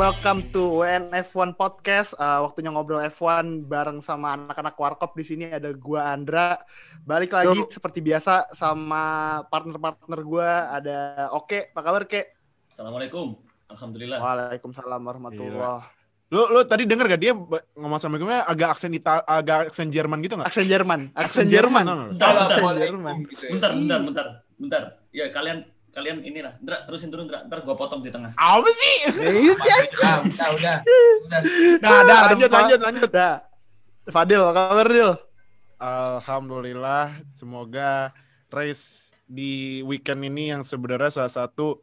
welcome to WNF1 Podcast. Uh, waktunya ngobrol F1 bareng sama anak-anak Warkop di sini ada gua Andra. Balik lagi Yo. seperti biasa sama partner-partner gua ada Oke, apa kabar Ke? Assalamualaikum. Alhamdulillah. Waalaikumsalam warahmatullah. Lu lu tadi denger gak dia ngomong sama gue agak aksen Ital agak aksen Jerman gitu gak? Aksen Jerman. Aksen Jerman. Bentar, bentar, bentar, bentar, bentar, bentar, bentar. Ya kalian kalian inilah Ndra terusin dulu Ndra. Ntar gue potong di tengah. Apa sih? Iya, udah udah udah. Nah udah lanjut lanjut lanjut. Dah Fadil apa kabar Fadil? Alhamdulillah semoga race di weekend ini yang sebenarnya salah satu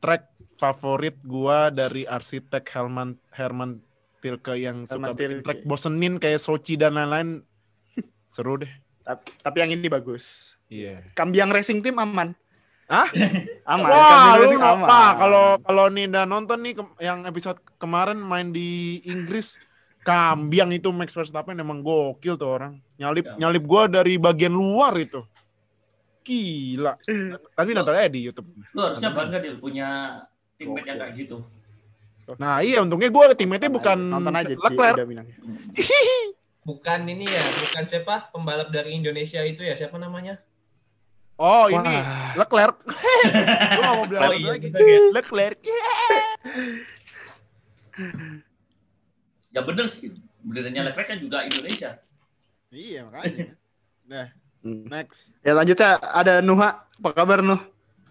track favorit gua dari arsitek Herman Herman Tilke yang Herman suka Tilke. track bosenin kayak Sochi dan lain-lain. Seru deh. Tapi, tapi yang ini bagus. Iya. Yeah. Kambiang Racing Team aman Hah? aman. Wah, lu apa? Kalau kalau Ninda nonton nih ke, yang episode kemarin main di Inggris, Kambiang itu Max Verstappen emang gokil tuh orang. Nyalip ya. nyalip gua dari bagian luar itu. Gila. Tapi nonton aja di YouTube. Lu harusnya bangga dia punya teammate yang kayak gitu. Nah iya untungnya gue teammate-nya bukan nonton aja Leclerc. bukan ini ya, bukan siapa pembalap dari Indonesia itu ya, siapa namanya? Oh Wah. ini Leclerc. Gue gak mau bilang lagi. lagi. Leclerc. ya bener sih. Benernya Leclerc kan juga Indonesia. Iya makanya. Nah, hmm. next. Ya lanjutnya ada Nuha. Apa kabar Nuh?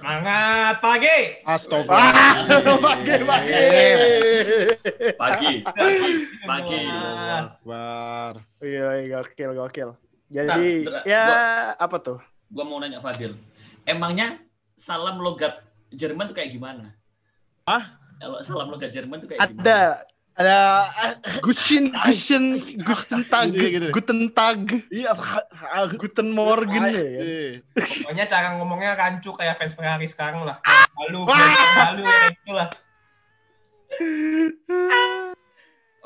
Semangat pagi. Astagfirullah. pagi, pagi. Pagi, pagi, pagi. Bar. Iya, iya, gokil, gokil. Jadi, Bentar, ya gua, apa tuh? Gua mau nanya Fadil. Emangnya salam logat Jerman tuh kayak gimana? Ah? Kalau salam logat Jerman tuh kayak ada, gimana? Ada ada Guten Guten Guten Tag gitu, Guten Tag. Iya, Guten Morgen ya. Pokoknya cara ngomongnya rancu kayak fans Ferrari sekarang lah. Malu, malu ya itu lah.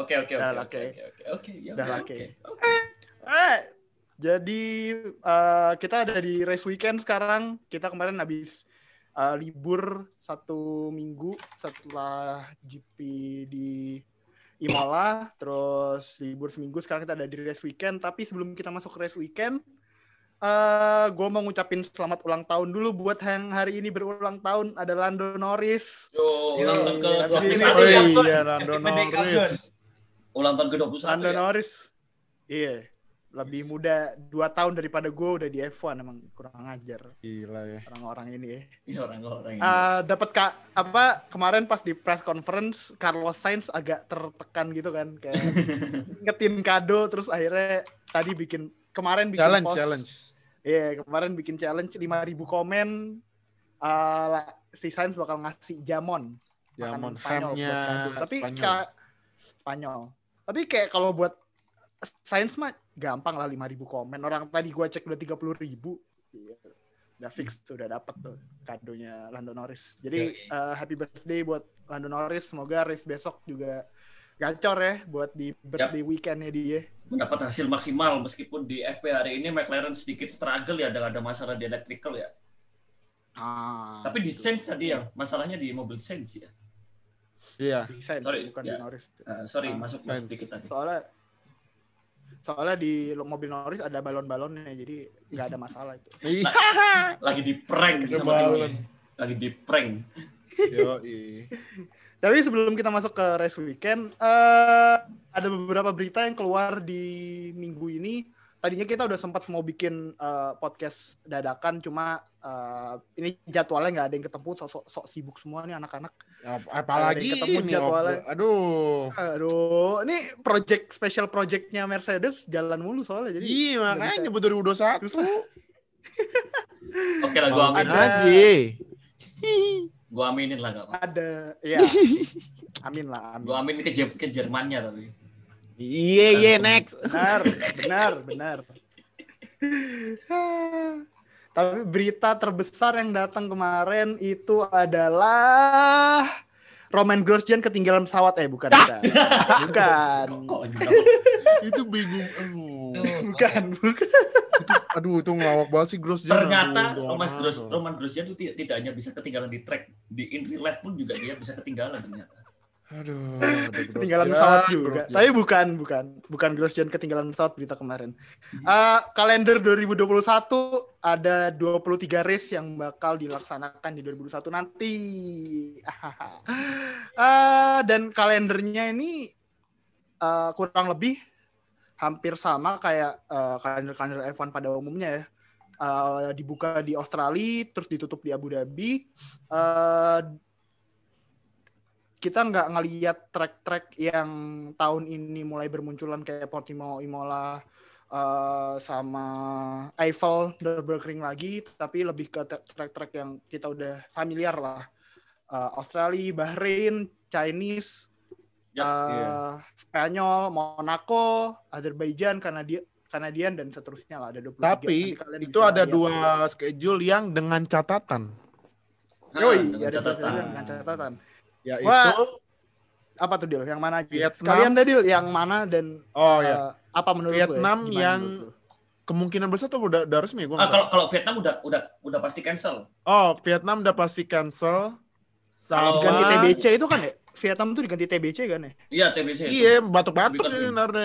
Oke oke oke oke oke oke. Udah oke. Eh, jadi uh, kita ada di race weekend sekarang. Kita kemarin habis uh, libur satu minggu setelah GP di Imola, terus libur seminggu. Sekarang kita ada di race weekend. Tapi sebelum kita masuk race weekend, uh, gue mau ngucapin selamat ulang tahun dulu buat yang hari ini berulang tahun ada Lando Norris. Yo, ulang tahun ke 21. Iya, Lando Norris. Ulang tahun ke 21 Lando ya? Norris. Iya lebih muda dua tahun daripada gue udah di F1 emang kurang ajar. Gila ya. Orang-orang ini ya. Iya orang-orang ini. Uh, dapat kak apa kemarin pas di press conference Carlos Sainz agak tertekan gitu kan kayak ngetin kado terus akhirnya tadi bikin kemarin bikin challenge post, challenge. Iya, yeah, kemarin bikin challenge 5000 komen uh, si Sainz bakal ngasih jamon. Jamon hamnya Tapi Spanyol. Spanyol. Tapi kayak kalau buat Sainz mah gampang lah 5000 komen. Orang tadi gua cek udah 30 ribu. Iya. Udah fix tuh, udah dapet tuh kadonya Lando Norris. Jadi uh, happy birthday buat Lando Norris. Semoga race besok juga gacor ya buat di birthday yep. weekendnya dia. Mendapat hasil maksimal meskipun di FP hari ini McLaren sedikit struggle ya dengan ada masalah di electrical ya. Ah, Tapi di sense tadi ya, masalahnya di mobil sense ya. Iya. Di sense, sorry, bukan ya. di Norris. Uh, sorry, ah, masuk sedikit tadi. Soalnya soalnya di mobil Norris ada balon-balonnya jadi nggak ada masalah itu. Lagi di prank sama balon. lagi di prank. Tapi sebelum kita masuk ke race weekend uh, ada beberapa berita yang keluar di minggu ini. Tadinya kita udah sempat mau bikin uh, podcast dadakan cuma uh, ini jadwalnya nggak ada yang ketemu sok, sok, sok sibuk semua nih anak-anak. Apalagi ketemu ini jadwalnya. Aduh. Aduh ini project special projectnya Mercedes jalan mulu soalnya jadi iya makanya nyebut 2021 oke lah gua amin aja gua aminin lah gak ada. Ya amin lah amin. gua amin ke, ke Jermannya tapi. Iya, iya, next. Benar, benar, benar. Tapi berita terbesar yang datang kemarin itu adalah Roman Grosjean ketinggalan pesawat eh bukan bukan. bukan. itu bingung. Aduh. Bukan, bukan. Itu, aduh itu ngelawak banget sih Grosjean. Ternyata Aduh, Thomas aduh. Gros, Roman Grosjean itu tidak, tidak hanya bisa ketinggalan di track, di in real life pun juga dia bisa ketinggalan ternyata. Aduh, ketinggalan pesawat juga. Tapi bukan, bukan, bukan Grosjean ketinggalan pesawat berita kemarin. Eh, kalender 2021 ada 23 race yang bakal dilaksanakan di 2021 nanti. Eh, dan kalendernya ini eh, kurang lebih hampir sama kayak eh, kalender-kalender F1 pada umumnya ya. Eh, dibuka di Australia, terus ditutup di Abu Dhabi. Eh, kita nggak ngeliat track-track yang tahun ini mulai bermunculan kayak Portimao, Imola, eh, sama Eiffel, Nürburgring lagi, tapi lebih ke tra- track-track yang kita udah familiar lah. Eh, Australia, Bahrain, Chinese, Ya, eh, iya. Spanyol, Monaco, Azerbaijan, Kanadi Kanadian dan seterusnya lah ada 23. Tapi itu ada dua schedule yang dengan catatan. Yoi, Ah, dengan ada catatan. dengan catatan. Yaitu Wah, Apa tuh Dil? Yang mana aja? Vietnam. Sekalian dah Dil, yang mana dan oh ya, apa menurut lu ya? Vietnam Gimana yang menurut kemungkinan besar tuh udah, udah resmi gua Ah, kalau kalau Vietnam udah udah udah pasti cancel. Oh, Vietnam udah pasti cancel. Sama diganti TBC itu kan ya? Vietnam tuh diganti TBC kan ya? Iya TBC. itu. Iya, batuk-batuk ya confirm. Narda.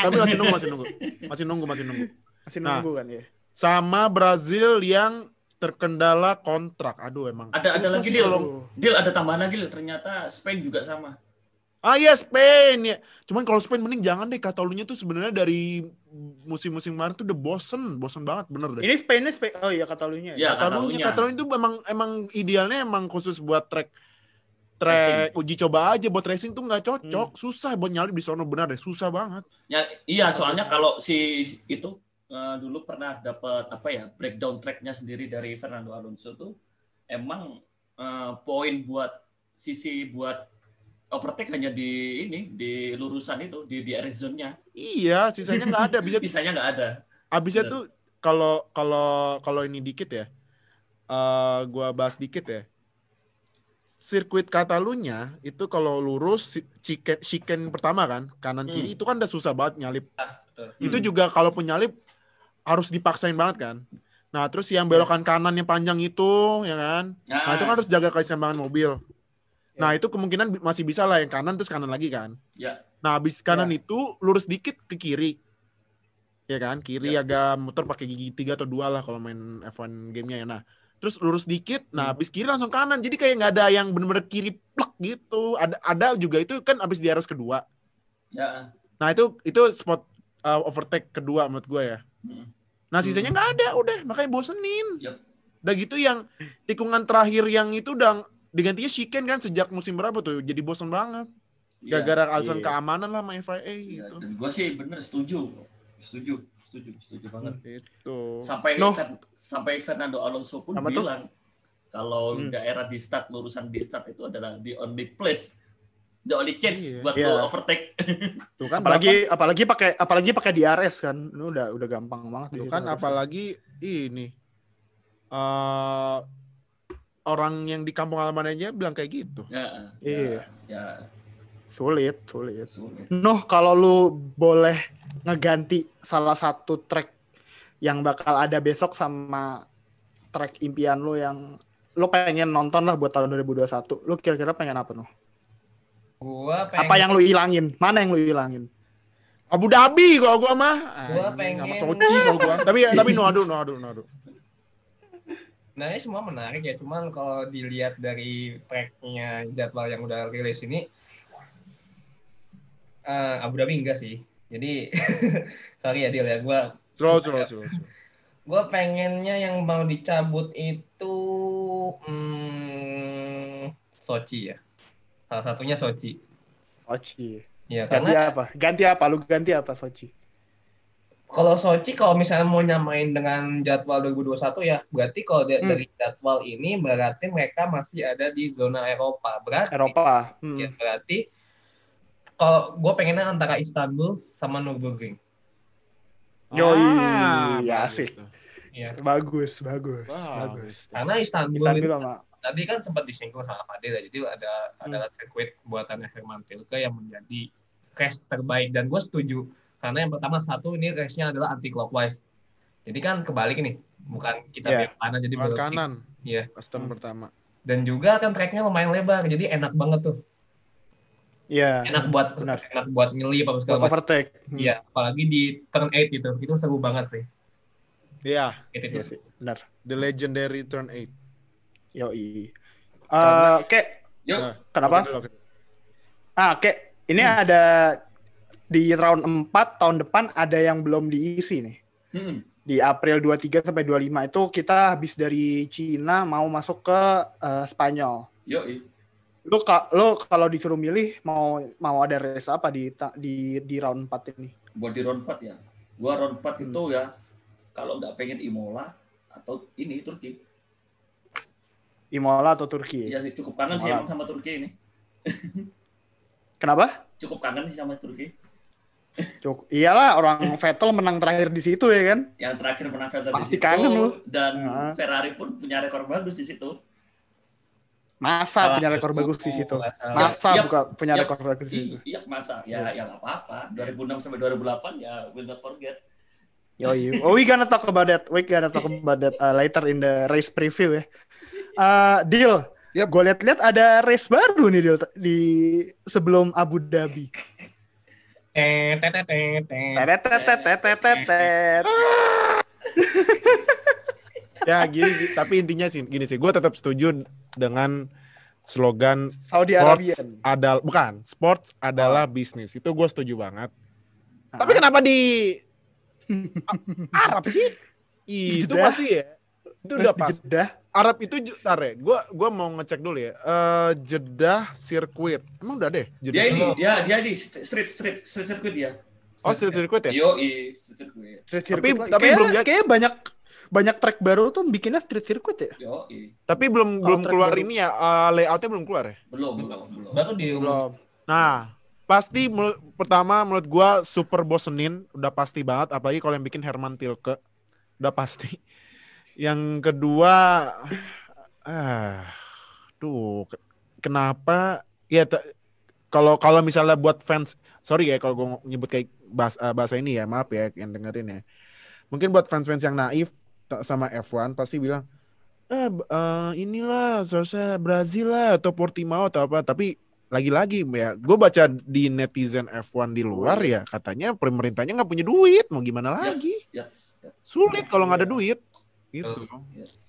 Tapi masih nunggu, masih nunggu. Masih nunggu, masih nunggu. Masih Nah. nunggu kan ya? Sama Brazil yang terkendala kontrak. Aduh emang. Ada- ada lagi, kalau- Deal ada tambahan lagi loh. Ternyata Spain juga sama. Ah iya Spain ya. Cuman kalau Spain mending jangan deh Katalunya tuh sebenarnya dari musim-musim kemarin tuh udah bosen, bosen banget bener deh. Ini Spain, Spain oh iya Katalunya. Ya, Katalunya, Katalunya. Katalunya itu emang emang idealnya emang khusus buat track track uji coba aja buat racing tuh nggak cocok, susah buat nyalip di sono benar deh, susah banget. Ya, iya soalnya kalau si itu eh, dulu pernah dapat apa ya breakdown tracknya sendiri dari Fernando Alonso tuh emang eh, poin buat sisi buat overtake hanya di ini di lurusan itu di di zone-nya. Iya, sisanya nggak ada. Bisa Sisanya nggak ada. Abisnya Bener. tuh kalau kalau kalau ini dikit ya, eh gua bahas dikit ya. Sirkuit Katalunya itu kalau lurus chicken chicken pertama kan kanan kiri Hmm. itu kan udah susah banget nyalip. betul. Itu Hmm. juga kalaupun nyalip harus dipaksain banget kan. Nah terus yang belokan kanan yang panjang itu ya kan. Nah itu kan harus jaga keseimbangan mobil. Nah itu kemungkinan masih bisa lah yang kanan terus kanan lagi kan. Ya. Nah habis kanan itu lurus dikit ke kiri. Ya kan, kiri agak muter pakai gigi tiga atau dua lah kalau main F1 gamenya ya. Nah, terus lurus dikit, nah habis kiri langsung kanan. Jadi kayak nggak ada yang bener-bener kiri plek gitu. Ada ada juga itu kan habis di arus kedua. Ya. Nah itu itu spot uh, overtake kedua menurut gue ya. Hmm. Nah sisanya nggak ada, udah makanya bosenin. Yep. Udah gitu yang tikungan terakhir yang itu udah digantinya chicken kan sejak musim berapa tuh, jadi bosen banget. Iya. Gara-gara alasan iya. keamanan lah sama FIA Iya, gitu. dan gue sih bener setuju, setuju, setuju, setuju banget. Itu. Sampai. Fer- sampai Fernando Alonso pun tuh? bilang kalau Hmm. daerah di start lurusan di start itu adalah the only place, the only chance Iya. buat Iya. lo overtake. Tuh kan apalagi apalagi pakai apalagi pakai DRS kan. Ini udah udah gampang banget. Tuh kan apalagi ini eh orang yang di kampung halaman aja bilang kayak gitu. ya, Iya. ya, sulit, sulit. sulit. Noh, kalau lu boleh ngeganti salah satu track yang bakal ada besok sama track impian lu yang lu pengen nonton lah buat tahun 2021. Lu kira-kira pengen apa noh? Gua pengen Apa yang lu hilangin? Mana yang lu hilangin? Abu Dhabi kalau gua mah. Gua Anjing, sama pengen- Sochi kalau gua. tapi tapi no aduh no no. Nah ini semua menarik ya, cuman kalau dilihat dari tracknya jadwal yang udah rilis ini, eh Abu Dhabi enggak sih. Jadi sorry ya Dil ya, gue Slow slow slow. slow. gue pengennya yang mau dicabut itu hmm, Sochi ya. Salah satunya Sochi. Sochi. Ya Ganti karena apa? Ganti apa? Lu ganti apa Sochi? kalau Sochi kalau misalnya mau nyamain dengan jadwal 2021 ya berarti kalau Hmm. dari jadwal ini berarti mereka masih ada di zona Eropa. Berarti Eropa. Hmm. Ya, berarti kalau gue pengennya antara Istanbul sama Nürburgring. Yoi, bagus asik. tuh. Ya. Bagus, bagus, Bagus. bagus. Karena Istanbul, Istanbul itu sama tadi kan sempat disinggung sama Fadil ya. Jadi ada Hmm. adalah sirkuit buatannya Herman Tilke yang menjadi race terbaik dan gue setuju Karena yang pertama satu ini race-nya adalah anti clockwise. Jadi kan kebalik nih, bukan kita Iya. belok kanan jadi Belok kanan. Iya. Turn Hmm. pertama. Dan juga kan tracknya lumayan lebar, jadi enak banget tuh. Iya. Enak buat Benar. enak buat nyelip apa segala macam. overtake. Hmm. Iya, apalagi di turn 8 gitu. Itu seru banget sih. Iya, Itu Iya sih, benar. the legendary turn 8. Yoi. Eh, Karena- Kek, Yuk, Nah, kenapa? oke, oke. Ah, Kek, ini ada di round 4 tahun depan ada yang belum diisi nih. hmm, Di April 23 sampai 25 itu kita habis dari Cina mau masuk ke eh, Spanyol. yuk, Lu ka, lu kalau disuruh milih mau mau ada race apa di di di round 4 ini? buat di round 4 ya. Gua round 4 Hmm. itu ya kalau nggak pengen Imola atau ini Turki. Imola atau Turki? Ya cukup kangen sih Imola. emang sama Turki ini. Kenapa? Cukup kangen sih sama Turki. Cuk, iyalah orang Vettel menang terakhir di situ ya kan? Yang terakhir menang Vettel di Pasti situ kangen lu. dan Nah. Ferrari pun punya rekor bagus di situ. Masa Salah punya rekor bagus di situ? Masa Yap, buka punya yap. rekor bagus di situ? I- Iya masa ya ya nggak apa-apa. 2006 sampai 2008 ya will not forget. Yoi. Oh, we gonna talk about that. We gonna talk about that uh, later in the race preview ya. Eh, uh, deal. Yep. Gue lihat-lihat ada race baru nih deal di sebelum Abu Dhabi. ya gini, tapi intinya sih gini sih gue tetap setuju dengan slogan Saudi Arabian. adal bukan sports adalah oh. bisnis itu gue setuju banget ah. tapi kenapa di Arab sih itu pasti ya itu udah pasti Arab itu ju- tar ya, gue gua mau ngecek dulu ya. Eh Jeddah sirkuit. Emang udah deh Jeddah. Dia ini dia dia di street street street circuit dia. Oh street circuit ya? Yo street circuit. Street Tapi- circuit. tapi Kayaknya- belum jadi. kayaknya banyak banyak track baru tuh bikinnya street circuit ya? Yo Tapi belum Kalau belum keluar baru. ini ya eh, layoutnya belum keluar ya. belum belum belum. Baru di Belum. Nah, pasti menurut- pertama menurut gua super bosenin, udah pasti banget apalagi kalau yang bikin Herman Tilke. Udah pasti. Yang kedua ah tuh ke- kenapa? Ya kalau kalau misalnya buat fans sorry ya kalau gue nyebut kayak bahasa, bahasa ini ya maaf ya yang dengerin ya. Mungkin buat fans-fans yang naif sama F1 pasti bilang eh eh, inilah seharusnya Brazil lah atau Portimao atau apa. Tapi lagi-lagi ya gue baca di netizen F1 di luar ya katanya pemerintahnya nggak punya duit mau gimana lagi? Yes, yes, sulit kalau nggak ada duit gitu yes.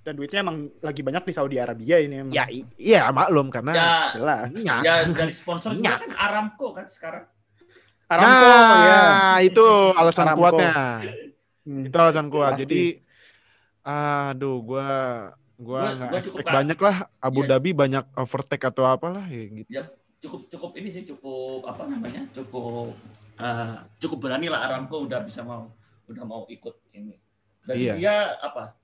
Dan duitnya emang lagi banyak di Saudi Arabia ini emang. ya iya maklum karena Ya Jelas. ya dari sponsor juga kan Aramco kan sekarang. Aramco nah, ya. itu alasan Aramco. kuatnya Hmm. itu alasan kuat Pasti. jadi aduh gua gua Gua- nggak cukup banyak lah Abu Iya. Dhabi banyak overtake atau apalah ya gitu Ya cukup cukup ini sih cukup apa namanya cukup eh, cukup berani lah Aramco udah bisa mau udah mau ikut ini. Dan Iya. dia apa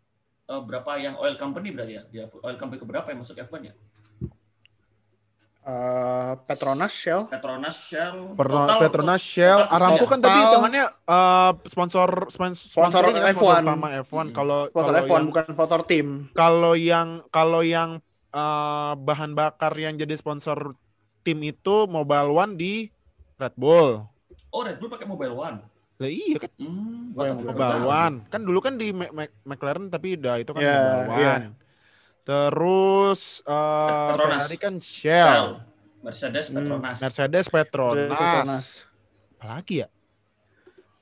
eh, berapa yang oil company berarti ya? Dia oil company keberapa yang masuk F1 ya? Eh, Petronas, Shell. Petronas, Shell, Perno- total- Petronas, Shell, total- Aramco kan total- tapi hitungannya eh, sponsor sponsor, Sponsor ini kan, sponsor F1. utama F1 Hmm. kalau Sponsor kalau F1 yang bukan sponsor tim. kalau yang kalau yang eh, bahan bakar yang jadi sponsor tim itu Mobile One di Red Bull. Oh Red Bull pakai Mobile One. Lah iya kan Hmm, Oh, tahu. One. Kan dulu kan di Mac- Mac- McLaren tapi udah itu kan Mobile One. iya. Terus eh, Petronas. Ferrari kan Shell, Shell, Mercedes, Hmm, Petronas. Mercedes Petronas. Petronas. Apalagi ya?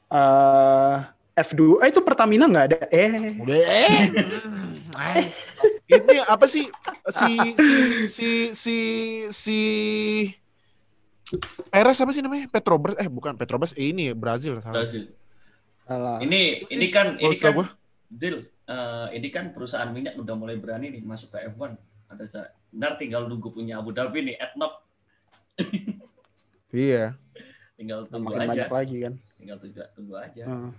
Eh, F2, eh itu Pertamina nggak ada. Eh, Udah eh. Eh. Ini apa sih si si si si si Perez apa sih namanya? Petrobras eh bukan Petrobras eh, ini Brazil salah. Brazil. salah. Ini ini kan ini kan gua. deal. Eh, ini kan perusahaan minyak udah mulai berani nih masuk ke F1. Ada benar tinggal nunggu punya Abu Dhabi nih, ADNOC Iya. tinggal tunggu Makin aja. banyak lagi kan. Tinggal tunggu, tunggu aja. Hmm.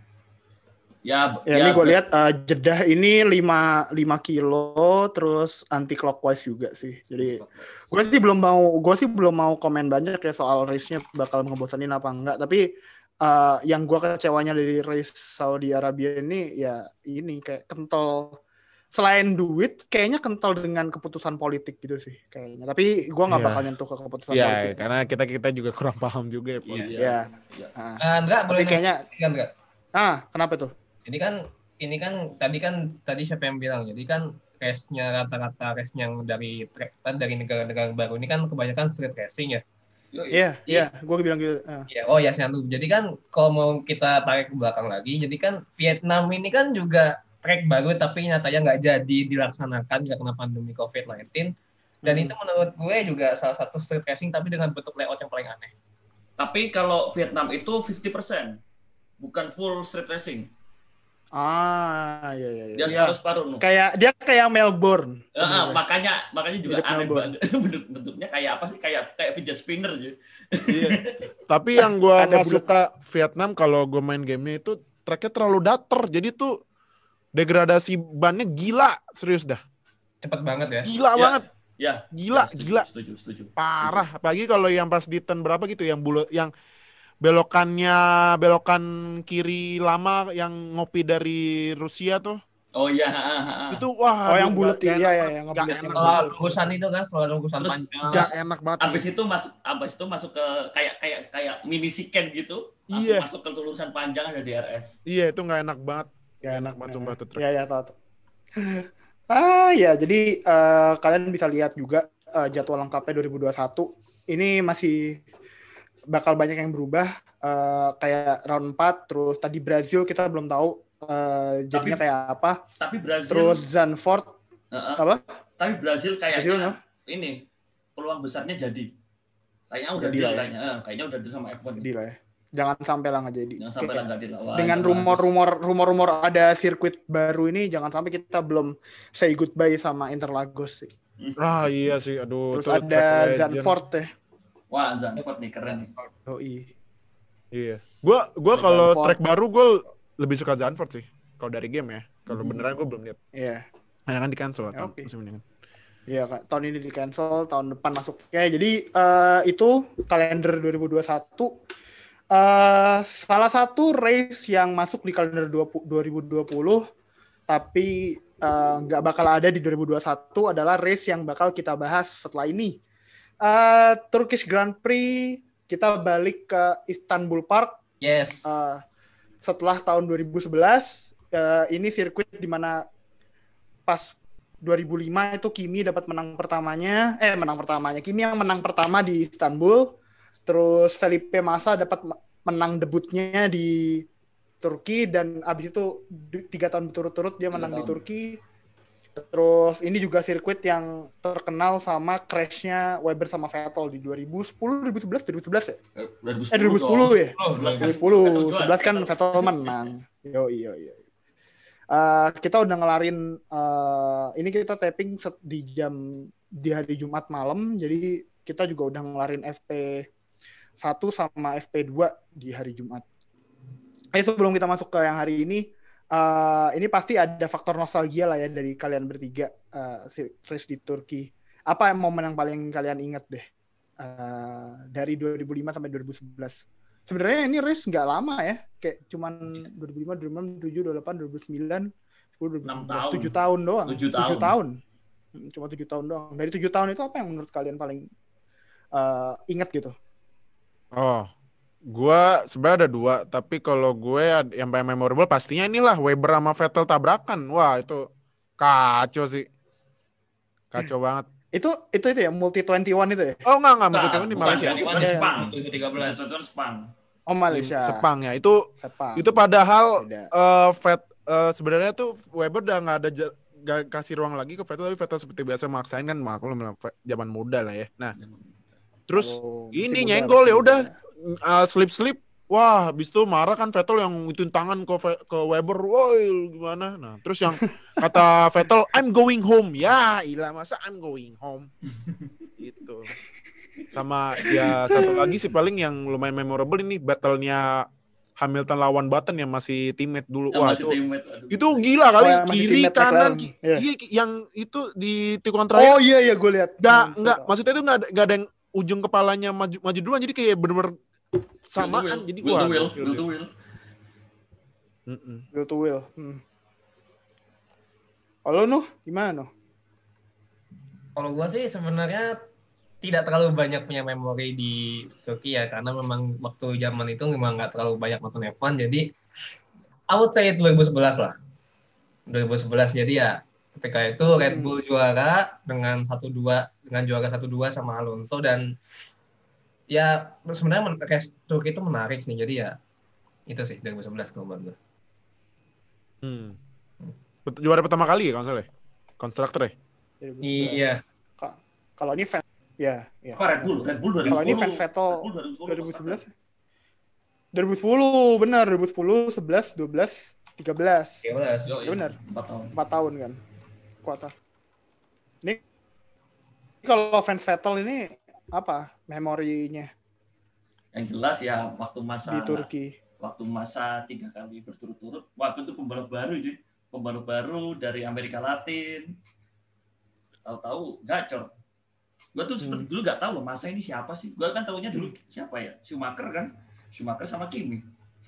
Ya, Ya, ini gue lihat eh, Jeddah ini 5 5 kilo terus anti clockwise juga sih. Jadi gue sih belum mau gue sih belum mau komen banyak ya soal race-nya bakal ngebosanin apa enggak. Tapi eh, yang gue kecewanya dari race Saudi Arabia ini ya ini kayak kental selain duit kayaknya kental dengan keputusan politik gitu sih kayaknya. Tapi gua nggak Iya. bakal nyentuh ke keputusan Iya, politik. karena kita kita juga kurang paham juga ya. Iya, politik. Iya. iya. Ah. Nah, enggak boleh Tapi kayaknya enggak. ah kenapa tuh? Jadi kan ini kan tadi kan tadi siapa yang bilang jadi kan race-nya rata-rata race yang dari track kan dari negara-negara baru ini kan kebanyakan street racing ya. Iya, iya, gua bilang gitu. Ya, oh ya Siantu. Jadi kan kalau mau kita tarik ke belakang lagi, jadi kan Vietnam ini kan juga track baru tapi nyatanya nggak jadi dilaksanakan kena pandemi COVID-19. Dan Hmm. itu menurut gue juga salah satu street racing tapi dengan bentuk layout yang paling aneh. Tapi kalau Vietnam itu 50%, bukan full street racing. Ah, iya iya iya. Dia Iya. separuh-separuh. nu. Kayak dia kayak Melbourne. Ah, sebenarnya. makanya makanya juga Mirip aneh Melbourne. banget bentuk bentuknya kayak apa sih kayak kayak fidget spinner gitu. Iya. Tapi yang gua Ada nggak bulat. suka Vietnam kalau gue main gamenya itu tracknya terlalu dater. Jadi tuh degradasi bannya gila, serius dah. Cepet banget ya. Gila Ya, banget, Ya, gila, ya, setuju, gila. Setuju, setuju. Parah. Apalagi kalau yang pas di turn berapa gitu yang bulu yang belokannya belokan kiri lama yang ngopi dari Rusia tuh. Oh iya. Itu wah Oh, yang bulat iya iya banget. yang ngebulat. enak Setelah lungkusan itu kan setelah lungkusan Terus panjang. Nggak enak banget. Abis itu masuk abis itu masuk ke kayak kayak kayak mini siken gitu. Langsung Iya. masuk ke lulusan panjang ada DRS. Iya, itu nggak enak banget. Gak enak banget sumpah tuh. Iya ya tahu. Ah ya, jadi eh, kalian bisa lihat juga eh, jadwal lengkapnya 2021. Ini masih bakal banyak yang berubah eh, kayak round 4 terus tadi Brazil kita belum tahu eh, jadinya Tapi- kayak apa. Tapi Brazil Terus Zandvoort Heeh. apa? tapi Brazil kayaknya Brazil, no? ini peluang besarnya jadi. Kayaknya udah Jadi deal ya. kayaknya. Eh, kayaknya udah deal sama F1. Jadi lah ya. Jangan sampai lah nggak jadi. Jangan sampai Kayak lah nggak dilawan. dengan rumor-rumor rumor-rumor ada sirkuit baru ini jangan sampai kita belum say goodbye sama Interlagos sih. Ah iya sih, aduh. Terus ada. Zandvoort ya. Wah, Zandvoort nih keren nih. Doi. Iya. Gua gua Ada kalau track baru gue lebih suka Zandvoort sih. Kalau dari game ya. Kalau Hmm. beneran gue belum lihat. Iya. Karena kan di cancel Ya, tahun musim ini kan. Iya, Kak. tahun ini di cancel, tahun depan masuk. Ya, jadi eh, itu kalender 2021. Eh salah satu race yang masuk di kalender 20 2020 tapi eh, nggak bakal ada di 2021 adalah race yang bakal kita bahas setelah ini. Eh Turkish Grand Prix kita balik ke Istanbul Park Yes. Eh, setelah tahun 2011 eh, ini sirkuit di mana pas 2005 itu Kimi dapat menang pertamanya eh menang pertamanya Kimi yang menang pertama di Istanbul terus Felipe Massa dapat me- menang debutnya di Turki dan abis itu tiga tahun berturut-turut dia menang di. Turki terus ini juga sirkuit yang terkenal sama crashnya Weber sama Vettel di 2010 2011 2011 ya Eh, 2010. eh 2010 ya Oh, 11 kan. 2010, Vettel 11 kan. Vettel menang. Yo yo yo. Eh, kita udah ngelarin eh, ini kita taping di jam di hari Jumat malam, jadi kita juga udah ngelarin FP 1 sama FP 2 di hari Jumat. Eh sebelum kita masuk ke yang hari ini, eh, ini pasti ada faktor nostalgia lah ya dari kalian bertiga eh, si- race di Turki. Apa yang momen yang paling kalian ingat deh eh, dari 2005 sampai 2011? sebenarnya ini race nggak lama ya kayak cuman 2005 2006 2007 2008 2009 10 Enam 2011 tahun. 7 tahun doang Tujuh 7 tahun. tahun Hmm, cuma 7 tahun doang dari 7 tahun itu apa yang menurut kalian paling eh, ingat gitu Oh, gua sebenarnya ada dua, tapi kalau gue yang paling memorable pastinya inilah Weber sama Vettel tabrakan. Wah, itu kacau sih. Kacau banget. itu itu itu ya multi 21 itu ya Oh, enggak enggak betul ini bukan, Malaysia. Itu kan Iya. Spang. 2013. Itu Spang. oh Malaysia Sepang ya. Itu Sepang itu padahal Beda. eh Vet eh, sebenarnya tuh Weber udah nggak ada nggak kasih ruang lagi ke Vettel tapi Vettel seperti biasa maksain kan maklum zaman muda lah ya. Nah, terus Oh, ini nyenggol ya udah muda. slip slip wah habis itu marah kan Vettel yang ituin tangan ke Ve- ke Weber woi gimana nah terus yang kata Vettel I'm going home ya ilah masa I'm going home itu sama ya satu lagi sih paling yang lumayan memorable ini battle-nya Hamilton lawan Button yang masih teammate dulu wah masih itu teammate. Aduh. itu gila kali Oh, kiri kanan McLaren. ki- Iya. iya, yang itu di tikungan terakhir oh iya iya gue lihat nggak Hmm, nggak maksudnya itu nggak ada, nggak ada yang ujung kepalanya maju maju duluan jadi kayak bener-bener samaan will. jadi will wah to will. Will to will. Will to will Hmm. Kalau Nuh, gimana Nuh? Kalau gua sih sebenarnya tidak terlalu banyak punya memori di Turki ya karena memang waktu zaman itu memang nggak terlalu banyak nonton F1 jadi I would say 2011 lah 2011 jadi ya ketika itu Red Hmm. Bull juara dengan satu dua dengan juara satu dua sama Alonso dan ya sebenarnya men- race Turki itu menarik sih jadi ya itu sih 2011 kalau menurut gue. Hmm. Bet- Juara pertama kali ya kalau salah ya? Konstruktor ya? 2011. Iya. Ka- Kalau ini fan, ya, ya. Apa Red Bull? Red Bull 2010. Kalau ini fans Vettel Red Bull 2010. 2010. 2010 benar 2010 11 12 13 Ya udah. Yo, Iya, benar. 4 tahun. 4 tahun kan kuota ini kalau fans Vettel ini apa memorinya? Yang jelas ya waktu masa di Turki. waktu masa tiga kali berturut-turut waktu itu pembalap baru jadi pembalap baru dari Amerika Latin. Tahu-tahu gacor. Gue tuh Hmm. dulu gak tahu loh masa ini siapa sih? Gue kan tahunya dulu siapa ya? Schumacher kan? Schumacher sama Kimi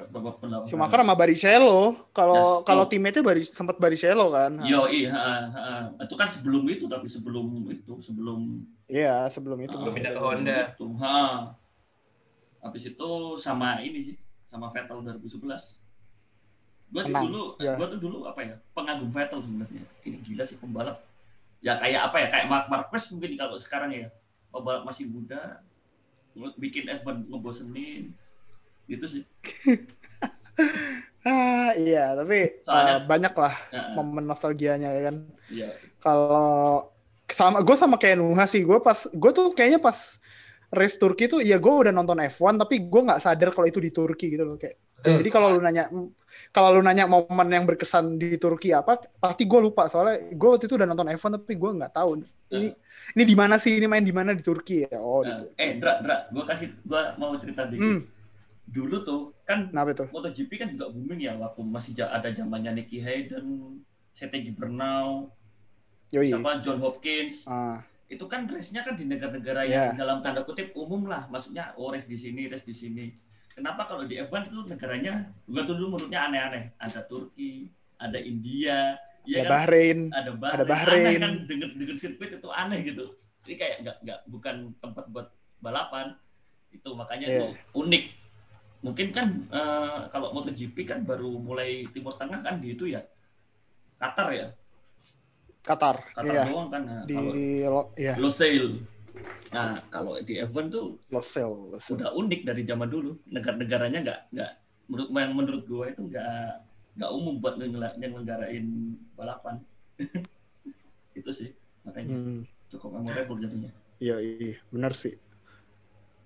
babak pendapat Schumacher sama Barrichello kalau Yes. kalau Oh. timnya itu Bari, sempat Barrichello kan Yo, iya, itu kan sebelum itu tapi sebelum itu sebelum iya sebelum itu masih pindah ke ada. Honda. itu, ha. Habis itu sama ini sih, sama Vettel 2011. Gue tuh dulu, ya. gua tuh dulu apa ya, pengagum Vettel sebenarnya. Ini gila sih pembalap. Ya kayak apa ya, kayak Mark Marquez mungkin kalau sekarang ya, pembalap masih muda, bikin F1 ngebosenin, gitu sih. ah iya tapi Soalnya- uh, banyak lah Ya, momen nostalgianya ya kan ya. kalau sama gue sama kayak Nuha sih gue pas gue tuh kayaknya pas race Turki tuh ya gue udah nonton F1 tapi gue nggak sadar kalau itu di Turki gitu loh kayak Betul. jadi kalau lu nanya kalau lu nanya momen yang berkesan di Turki apa pasti gue lupa soalnya gue waktu itu udah nonton F1 tapi gue nggak tahu ini ini di mana sih ini main di mana di Turki ya oh di Nah, Turki. eh, Dra, Dra, gue kasih, gue mau cerita dikit. hmm, Dulu tuh kan kenapa itu MotoGP kan juga booming ya waktu masih ada zamannya Nicky Hayden, Setegi Bernal, yoi siapa John Hopkins. ah Itu kan race-nya kan di negara-negara Iya. yang dalam tanda kutip umum lah, maksudnya oh race di sini, race di sini. Kenapa kalau di F1 itu negaranya tuh dulu menurutnya aneh-aneh. Ada Turki, ada India, ada ya kan? Bahrain Ada Bahrain. ada Bahrain. Aneh kan denger sirkuit itu aneh gitu. Jadi kayak nggak nggak bukan tempat buat balapan. Itu makanya Iya. tuh unik. Mungkin kan eh, kalau MotoGP kan baru mulai Timur Tengah kan di itu ya. Qatar ya. Qatar Qatar iya doang kan. Nah, di kalau Lo- ya Losail. Nah, kalau di F1 tuh Losail Losail. udah unik dari zaman dulu. Negara-negaranya nggak nggak menurut yang menurut gua itu nggak nggak umum buat nyelenggarain balapan. itu sih makanya Hmm. cukup memorable jadinya. Iya, iya, benar sih.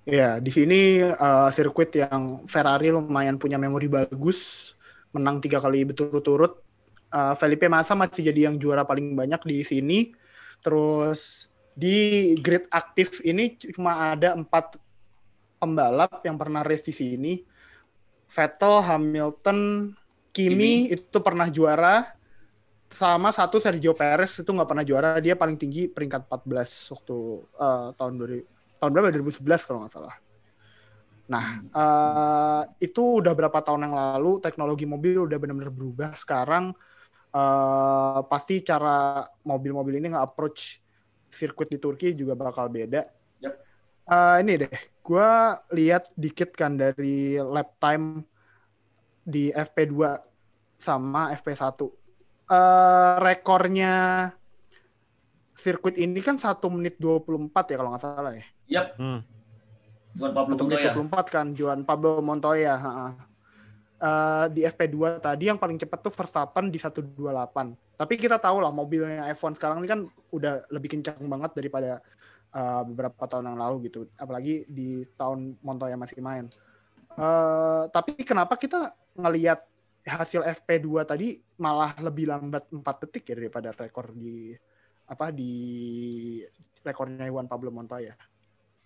Iya, di sini eh, sirkuit yang Ferrari lumayan punya memori bagus, menang tiga kali berturut-turut. Eh, Felipe Massa masih jadi yang juara paling banyak di sini. Terus di grid aktif ini cuma ada empat pembalap yang pernah race di sini. Vettel, Hamilton, Kimi itu pernah juara. Sama satu Sergio Perez itu nggak pernah juara. Dia paling tinggi peringkat 14 waktu eh, tahun 2000 tahun berapa? 2011 kalau nggak salah. Nah, eh, itu udah berapa tahun yang lalu teknologi mobil udah benar-benar berubah. Sekarang eh, pasti cara mobil-mobil ini nge-approach sirkuit di Turki juga bakal beda. Yap. Eh, ini deh, gue lihat dikit kan dari lap time di FP2 sama FP1. Eh, rekornya sirkuit ini kan 1 menit 24 ya kalau nggak salah ya. Yap, Hmm. Juan Pablo 1 menit Montoya. 24 kan Juan Pablo Montoya. Eh, di FP2 tadi yang paling cepat tuh Verstappen di 128. Tapi kita tahu lah mobilnya F1 sekarang ini kan udah lebih kencang banget daripada eh, beberapa tahun yang lalu gitu. Apalagi di tahun Montoya masih main. Eh, tapi kenapa kita ngelihat hasil FP2 tadi malah lebih lambat 4 detik ya daripada rekor di apa di rekornya Juan Pablo Montoya.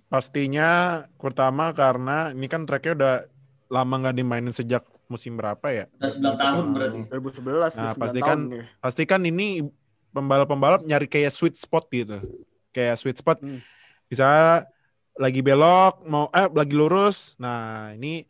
Pastinya pertama karena ini kan tracknya udah lama nggak dimainin sejak musim berapa ya? Udah 9 tahun berarti. 2011 Nah, 9 pasti tahun kan ya. Pasti kan ini pembalap-pembalap nyari kayak sweet spot gitu. Kayak sweet spot. Hmm. Bisa lagi belok, mau eh lagi lurus. Nah, ini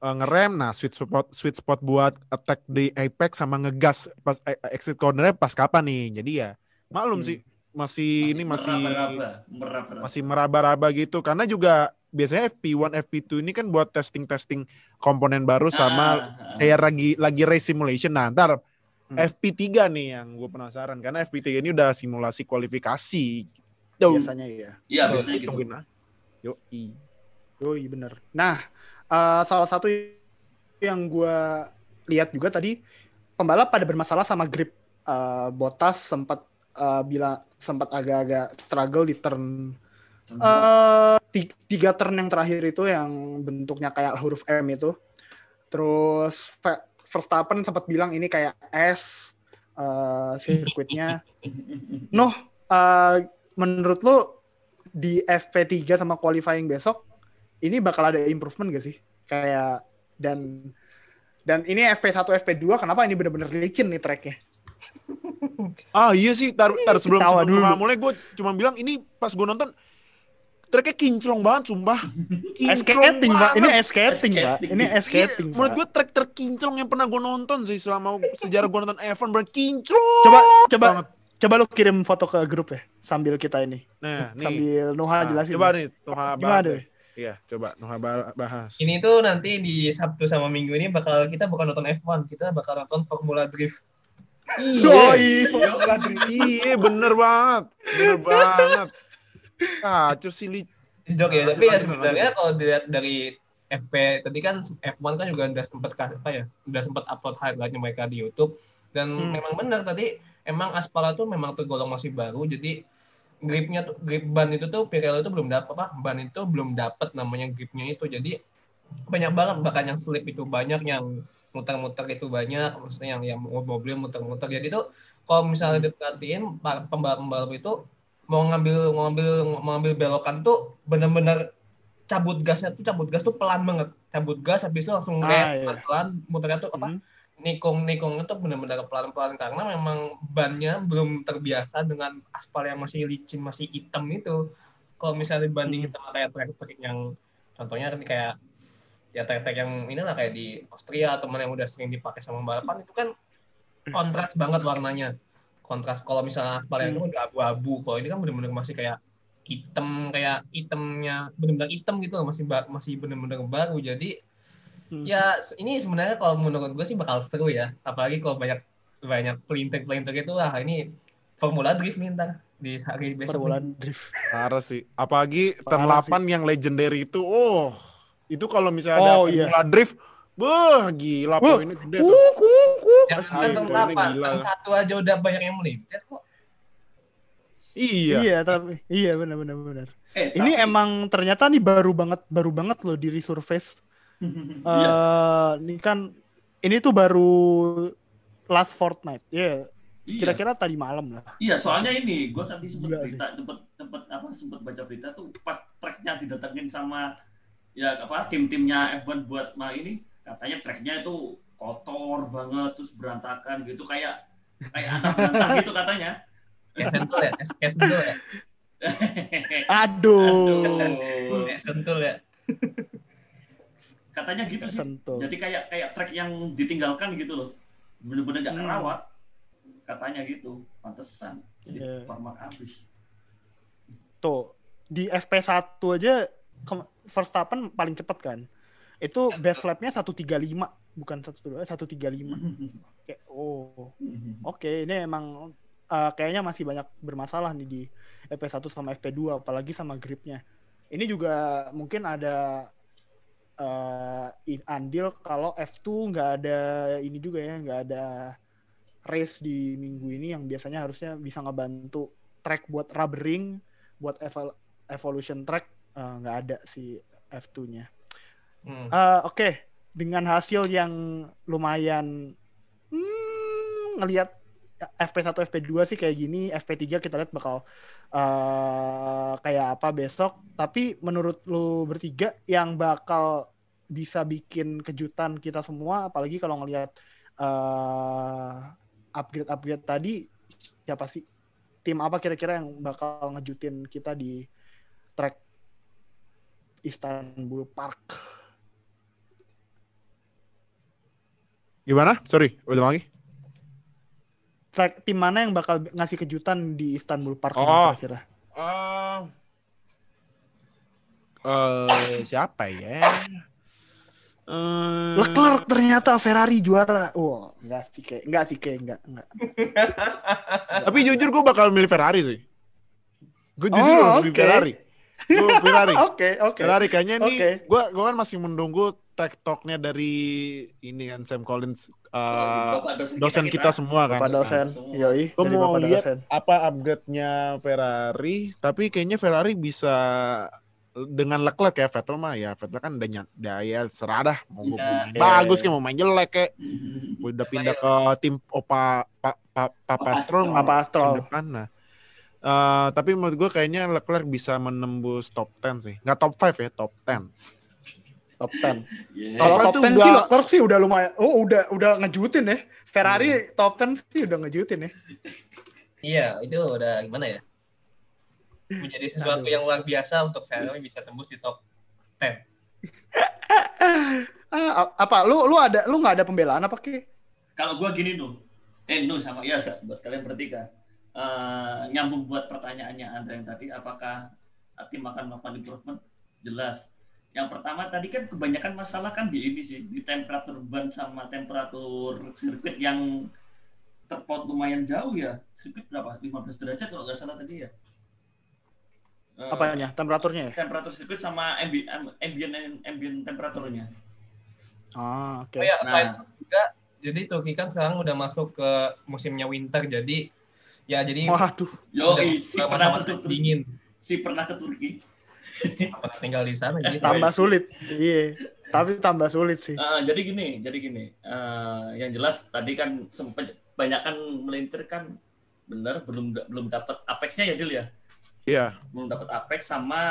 eh, ngerem, nah sweet spot sweet spot buat attack di apex sama ngegas pas eh, exit cornernya pas kapan nih. Jadi ya maklum Hmm. sih masih, ini masih meraba-raba, meraba-raba. masih meraba-raba gitu karena juga biasanya FP1 FP2 ini kan buat testing-testing komponen baru sama Ah, ah. kayak lagi lagi race simulation. Nah, ntar Hmm. FP3 nih yang gue penasaran karena FP3 ini udah simulasi kualifikasi. Tuh, Biasanya iya. Iya, biasanya gitu. tungguin lah. Yoi. Yoi bener. Nah, eh, salah satu yang gue lihat juga tadi pembalap pada bermasalah sama grip. Eh, Botas sempat eh, bila sempat agak-agak struggle di turn ti- tiga turn yang terakhir itu yang bentuknya kayak huruf M itu. Terus Ve- Verstappen sempat bilang ini kayak S eh, sirkuitnya. Noh, eh, menurut lo di FP3 sama qualifying besok ini bakal ada improvement gak sih? Kayak dan dan ini FP1 FP2 kenapa ini bener-bener licin nih tracknya? Ah iya sih, tar, tar sebelum Ketawa sebelum dulu. mulai gue cuma bilang ini pas gue nonton tracknya kinclong banget sumpah. Skating, Pak. Ini skating, Pak. Ini skating, menurut gue track terkinclong yang pernah gue nonton sih selama sejarah gue nonton F1 berarti kinclong. Coba coba banget. coba lu kirim foto ke grup ya sambil kita ini. Nah, nih. Sambil Noha Nah, jelasin. coba nih, Gimana bahas. deh? Iya, coba Noha ba- bahas. Ini tuh nanti di Sabtu sama Minggu ini bakal kita bukan nonton F1, kita bakal nonton Formula Drift. Yoi. Iya, bener banget. Bener banget. Kacau sih, Li. Jok ya, Lanjut, tapi ya sebenarnya kalau dilihat dari FP tadi kan F1 kan juga udah sempet kas- apa ya, udah sempet upload highlightnya mereka di YouTube dan Hmm. memang benar tadi emang aspal tuh memang tergolong masih baru jadi gripnya tuh grip ban itu tuh Pirelli itu belum dapat apa ban itu belum dapat namanya gripnya itu jadi banyak banget bahkan yang slip itu banyak yang muter-muter itu banyak maksudnya yang yang mobil muter-muter. Jadi tuh kalau misalnya diperhatiin pa- pembalap-pembalap itu mau ngambil mau ngambil mau ngambil belokan tuh benar-benar cabut gasnya tuh cabut gas tuh pelan banget. Cabut gas habis itu langsung Ah, iya. pelan muternya tuh apa Hmm. nikung nikungnya tuh benar-benar pelan-pelan. Karena memang bannya belum terbiasa dengan aspal yang masih licin masih hitam itu. Kalau misalnya dibandingin sama kayak trek-trek yang contohnya kan kayak ya trek-trek yang inilah kayak di Austria teman yang udah sering dipakai sama balapan itu kan kontras banget warnanya kontras kalau misalnya aspal yang itu udah abu-abu kalau ini kan benar-benar masih kayak hitam kayak hitamnya benar-benar hitam gitu loh masih masih benar-benar baru jadi Hmm. ya ini sebenarnya kalau menurut gue sih bakal seru ya apalagi kalau banyak banyak pelintir pelintir itu wah ini formula drift nih ntar di hari besok Formula drift. Parah sih. Apalagi turn Parah 8 yang legendary itu. Oh, itu kalau misalnya ada Oh, iya. Formula Drift, wah gila Wah, poinnya gede tuh. Uh, uh, uh. yang Asli, poinnya kenapa gila. Yang satu aja udah banyak yang melintir kok Iya. Iya, tapi iya benar benar benar. Eh, Ini tapi- emang ternyata nih baru banget baru banget loh di resurface. Iya. Eh, ini kan ini tuh baru last fortnight. Ya, Iya. kira-kira tadi malam lah. Iya, soalnya ini gue tadi sempat berita, sempat sempat apa sempat baca berita tuh pas tracknya didatengin sama ya apa tim-timnya F1 buat mah ini katanya tracknya itu kotor banget terus berantakan gitu kayak kayak anak bantah gitu katanya. sentul ya sentul ya Aduh. Aduh. sentul ya Katanya gitu sih. Sentul. Jadi kayak kayak track yang ditinggalkan gitu loh. Bener-bener gak Hmm. kerawat. Katanya gitu. Pantesan. Jadi Iya. format habis. Tuh, di FP1 aja Verstappen paling cepet kan. Itu best lap-nya 135, bukan 132, 135. Kayak oh, oke ini emang uh, kayaknya masih banyak bermasalah nih di FP1 sama FP2 apalagi sama gripnya. Ini juga mungkin ada uh, andil kalau F2 nggak ada ini juga ya, nggak ada race di minggu ini yang biasanya harusnya bisa ngebantu track buat rubbering, buat evol- evolution track uh, nggak ada si F2-nya. Hmm. Eh, Oke, dengan hasil yang lumayan hmm, ngelihat FP1 FP2 sih kayak gini, FP3 kita lihat bakal eh kayak apa besok. Tapi menurut lu bertiga yang bakal bisa bikin kejutan kita semua, apalagi kalau ngelihat eh upgrade-upgrade tadi, siapa sih? Tim apa kira-kira yang bakal ngejutin kita di Istanbul Park? Gimana? Sorry, udah lagi. Tim mana yang bakal ngasih kejutan di Istanbul Park Oh. kira-kira? Eh, eh, siapa ya? Eh, Leclerc ternyata Ferrari juara. Wah, enggak sih kayak enggak sih kayak enggak enggak. Tapi jujur gue bakal milih Ferrari sih. Gue jujur Oh, milih. Ferrari. Gue Ferrari. Oke, oke. Ferrari kayaknya nih. Oke. Gue gue kan masih menunggu tech talknya dari ini kan Sam Collins, eh, Bapak dosen kita, semua kan. Bapak dosen. Yoi, Gue mau Bapak lihat dosen. apa upgrade-nya Ferrari, tapi kayaknya Ferrari bisa dengan Leclerc ya Vettel mah ya Vettel kan udah nyat, udah ya serah dah mau gue Iya. main bagus Iya. kayak mau main jelek kayak udah pindah ke tim Opa pa, pa, Papa Stroll Astrol. Papa musim Astrol. depan nah Eh, tapi menurut gue kayaknya Leclerc bisa menembus top 10 sih nggak top 5 ya top 10 Top 10. Yeah. Kalau Top top 10 10 tuh sih udah- Leclerc sih udah lumayan. Oh, udah udah ngejutin ya. Ferrari top 10 sih udah ngejutin ya. Iya, itu udah gimana ya? Menjadi sesuatu Aduh. yang luar biasa untuk Ferrari bisa tembus di top 10. Ah, apa lu lu ada lu nggak ada pembelaan apa ki? Kalau gua gini Nuh, eh Nuh sama ya buat kalian bertiga, Eh, nyambung buat pertanyaannya Andra yang tadi, apakah tim akan melakukan improvement? Jelas. Yang pertama tadi kan kebanyakan masalah kan di ini sih, di temperatur ban sama temperatur sirkuit yang terpaut lumayan jauh ya. Sirkuit berapa? 15 derajat kalau nggak salah tadi ya. Eh, Apanya? Temperaturnya ya? Temperatur sirkuit sama ambi- ambient ambient temperaturnya. Ah, oke. Oh ya, Nah. juga, jadi Turki kan sekarang udah masuk ke musimnya winter, jadi ya jadi Waduh. Yo, si pernah ke Turki. dingin. Si pernah ke Turki. Apa tinggal di sana gitu. Tambah sulit. Iya. Tapi tambah sulit sih. Eh, jadi gini, jadi gini. Eh, yang jelas tadi kan sempat banyakan melintir kan benar belum belum dapat apexnya ya Dil ya. iya Belum dapat apex sama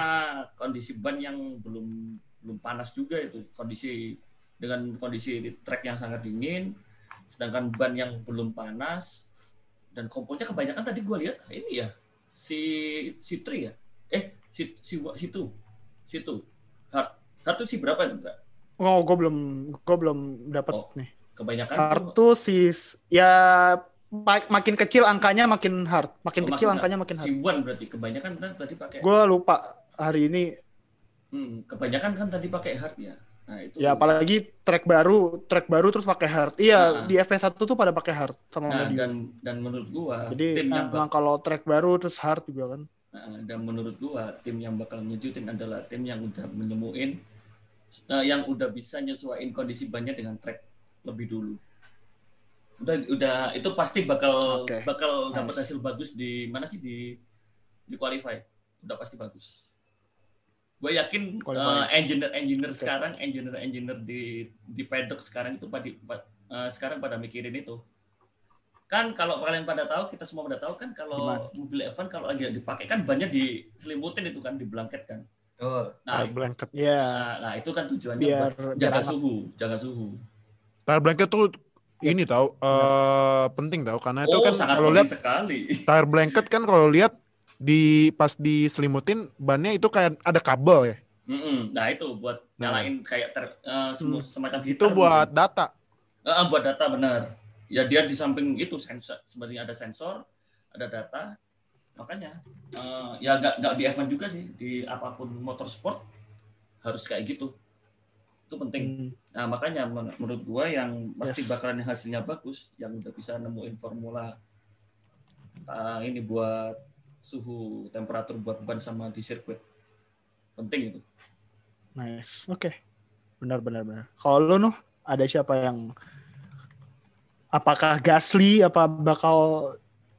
kondisi ban yang belum belum panas juga itu. Kondisi dengan kondisi di track yang sangat dingin sedangkan ban yang belum panas dan komponnya kebanyakan tadi gue lihat ini ya si si tri ya eh si si situ situ hard hard tuh si berapa enggak Oh, gue belum gue belum dapat Oh, nih. kebanyakan Hard tuh si ya ma- makin kecil angkanya makin hard, makin Oh, kecil makin angkanya makin si hard. one berarti kebanyakan kan tadi pakai Gue lupa hari ini. hmm, kebanyakan kan tadi pakai hard ya nah itu Ya apalagi track baru, track baru terus pakai hard. Iya, Nah. di FP1 tuh pada pakai hard sama nah medium. dan dan menurut gua Jadi tim yang kalau track baru terus hard juga kan. Nah, dan menurut gua tim yang bakal ngejutin adalah tim yang udah menemuin eh, yang udah bisa nyesuaiin kondisi bannya dengan track lebih dulu. Udah udah itu pasti bakal Oke. bakal dapat Nice. hasil bagus di mana sih di di qualify. Udah pasti bagus. Gue yakin Qualify. engineer engineer Oke. sekarang engineer engineer di di paddock sekarang itu pada eh, sekarang pada mikirin itu. Kan kalau kalian pada tahu, kita semua pada tahu kan kalau Gimana? mobil F1 kalau lagi dipakai kan bannya diselimutin itu kan di blanket kan. Betul. Nah, blanket Iya, nah, nah, itu kan tujuannya biar buat biar jaga hangat. suhu, jaga suhu. tire blanket tuh ini tahu eh penting tahu karena itu oh, kan sangat kalau lihat sekali. tire blanket kan kalau lihat di pas diselimutin bannya itu kayak ada kabel ya Mm-mm. Nah, itu buat Nah. nyalain kayak ter, Hmm. semacam itu heater buat mungkin. data eh, buat data benar. Ya dia di samping itu sensor, sebenarnya ada sensor, ada data. Makanya eh, ya nggak nggak di F1 juga sih, di apa pun motorsport harus kayak gitu. Itu penting. Hmm. Nah, makanya men- menurut gua yang pasti Yes. bakalan hasilnya bagus, yang udah bisa nemuin formula uh, ini buat suhu temperatur buat ban sama di sirkuit. Penting itu. Nice. Oke. Benar benar benar. Kalau lu Nuh, ada siapa yang apakah Gasly apa bakal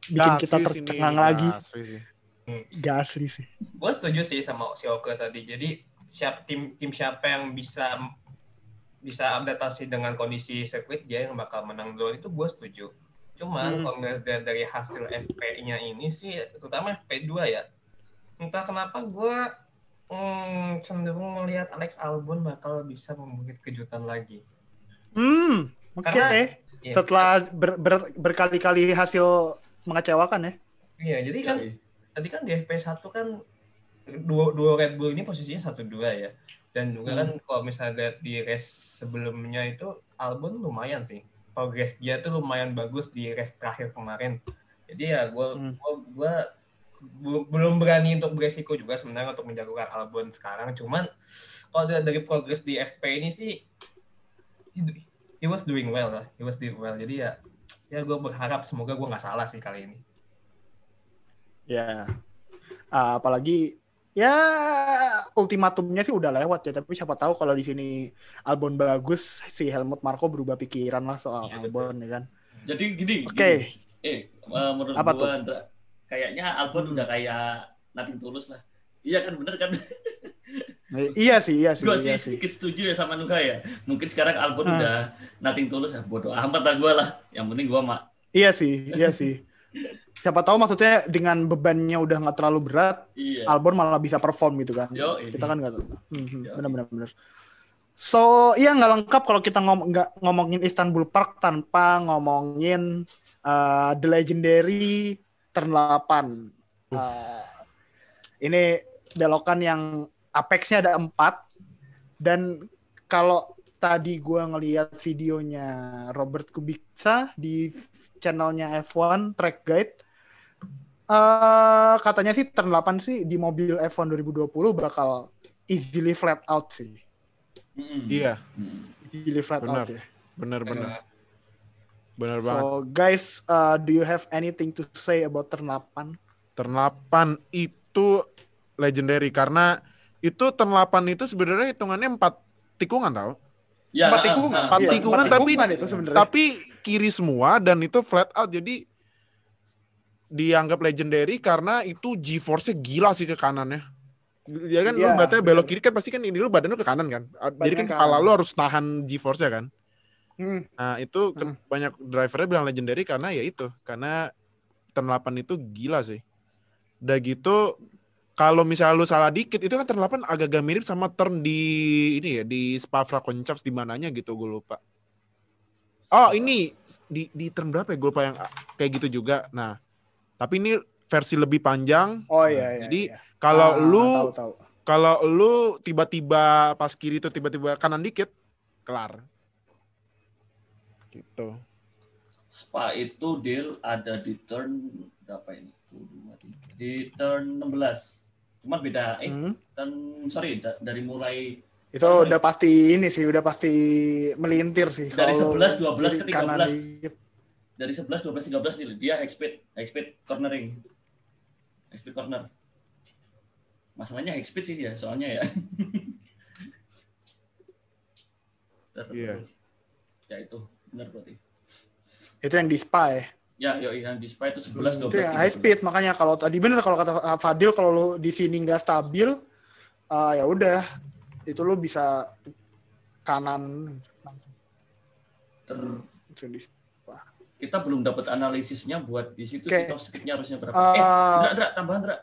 bikin kita Gasly sini, tercengang lagi? Gasly sih. Gasly sih. Gue setuju sih sama si Oke tadi. Jadi siap tim tim siapa yang bisa bisa adaptasi dengan kondisi sirkuit dia yang bakal menang duluan itu gue setuju. Cuman Hmm. kalau dari hasil FP-nya ini sih, terutama FP2 ya, entah kenapa gue hmm, cenderung melihat Alex Albon bakal bisa membuat kejutan lagi. Hmm. Oke. Karena- Iya. Setelah ber- ber- berkali-kali hasil mengecewakan ya. Iya, jadi kan Jadi, tadi kan di FP1 kan dua, dua Red Bull ini posisinya satu dua ya. Dan juga kan kalau misalnya di race sebelumnya itu Albon lumayan sih. Progres dia tuh lumayan bagus di race terakhir kemarin. Jadi ya gue Hmm. gua, gua bu- belum berani untuk beresiko juga sebenarnya untuk menjagokan Albon sekarang. Cuman kalau dilihat dari progres di FP ini sih he, was doing well lah. He was doing well. Jadi ya ya gue berharap semoga gue nggak salah sih kali ini. Ya. Ah, apalagi ya ultimatumnya sih udah lewat ya, tapi siapa tahu kalau di sini Albon bagus, si Helmut Marko berubah pikiran lah soal Iya, Albon ya kan. Jadi gini. Oke. gini. Eh, eh, menurut Apa gua Andra, kayaknya Albon udah kayak Nothing Tulus lah. Iya kan bener kan? Eh, Iya sih, iya sih, gue iya sih sih. sedikit setuju ya sama Nuha ya. Mungkin sekarang Albon Hmm. udah Nothing Tulus ya. Bodoh amat lah gue lah. Yang penting gue mak. Iya sih, iya sih. Siapa tahu maksudnya dengan bebannya udah nggak terlalu berat, Iya. Albon malah bisa perform gitu kan. Yo, ini. Kita kan nggak tahu. Hmm, benar-benar benar. So, iya nggak lengkap kalau kita ngom nggak ngomongin Istanbul Park tanpa ngomongin uh, The Legendary Turn 8. Uh, ini belokan yang apexnya ada empat dan kalau tadi gua ngelihat videonya Robert Kubica di channelnya F1 Track Guide eh katanya sih turn 8 sih di mobil F1 2020 bakal easily flat out sih. Iya, Mm. Easily flat Benar. out ya. bener-bener. Bener banget. So guys, uh, do you have anything to say about turn 8? Turn 8 itu legendary karena itu turn 8 itu sebenarnya hitungannya 4 tikungan tau. Ya, Empat tikungan. Empat Iya, tikungan, empat tapi- tikungan itu sebenarnya. Tapi kiri semua dan itu flat out jadi dianggap legendary karena itu G-force-nya gila sih ke kanannya. Jadi kan lu Iya, berarti belok kiri kan pasti kan ini lu badan lu ke kanan kan. Jadi kan ke kepala kanan. lu harus tahan G-force-nya kan. Hmm, Nah, itu Hmm. banyak drivernya bilang legendary karena ya itu, karena turn 8 itu gila sih. Udah gitu kalau misalnya lu salah dikit itu kan turn 8 agak-agak mirip sama turn di ini ya di Spa Francorchamps di mananya gitu gue lupa. Oh, ini di di turn berapa ya gue lupa yang kayak gitu juga. Nah, tapi ini versi lebih panjang. Oh iya iya. Jadi, iya. Kalau Ah, lu tahu tahu. kalau lu tiba-tiba pas kiri itu tiba-tiba kanan dikit kelar. Gitu. Spa itu deal ada di turn berapa ini? Di turn 16. Cuma beda eh Hmm. turn sorry da- dari mulai Itu Sorry. udah pasti ini sih, udah pasti melintir sih. Dari Kalau 11, 12 ke kiri kanan 13. dikit. dari 11 12 13 nih dia high speed high speed cornering. High speed corner. Masalahnya high speed sih ya, soalnya ya. Iya. Ya itu benar berarti. Itu yang di spa ya. Ya, yo yang di Spa itu 11 12 itu high 13. speed makanya kalau tadi bener kalau kata Fadil kalau lu di sini nggak stabil uh, ya udah itu lu bisa kanan Ter- kita belum dapat analisisnya buat di situ sih top speednya harusnya berapa. Uh, eh, Ndra, tambahan Ndra.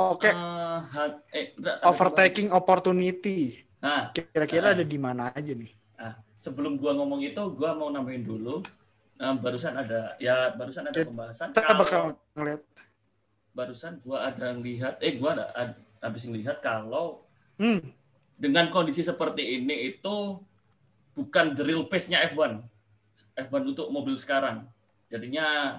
oke Eh, ha- eh, tambahan. overtaking opportunity Nah, kira-kira Ah. ada di mana aja nih Nah, sebelum gua ngomong itu, gua mau nambahin dulu. Nah, barusan ada, ya barusan ada pembahasan. kita Kalau bakal ngeliat barusan gua ada lihat, eh gua ada ad- habis lihat kalau hmm, dengan kondisi seperti ini itu bukan the real pace-nya F1. F1 untuk mobil sekarang. Jadinya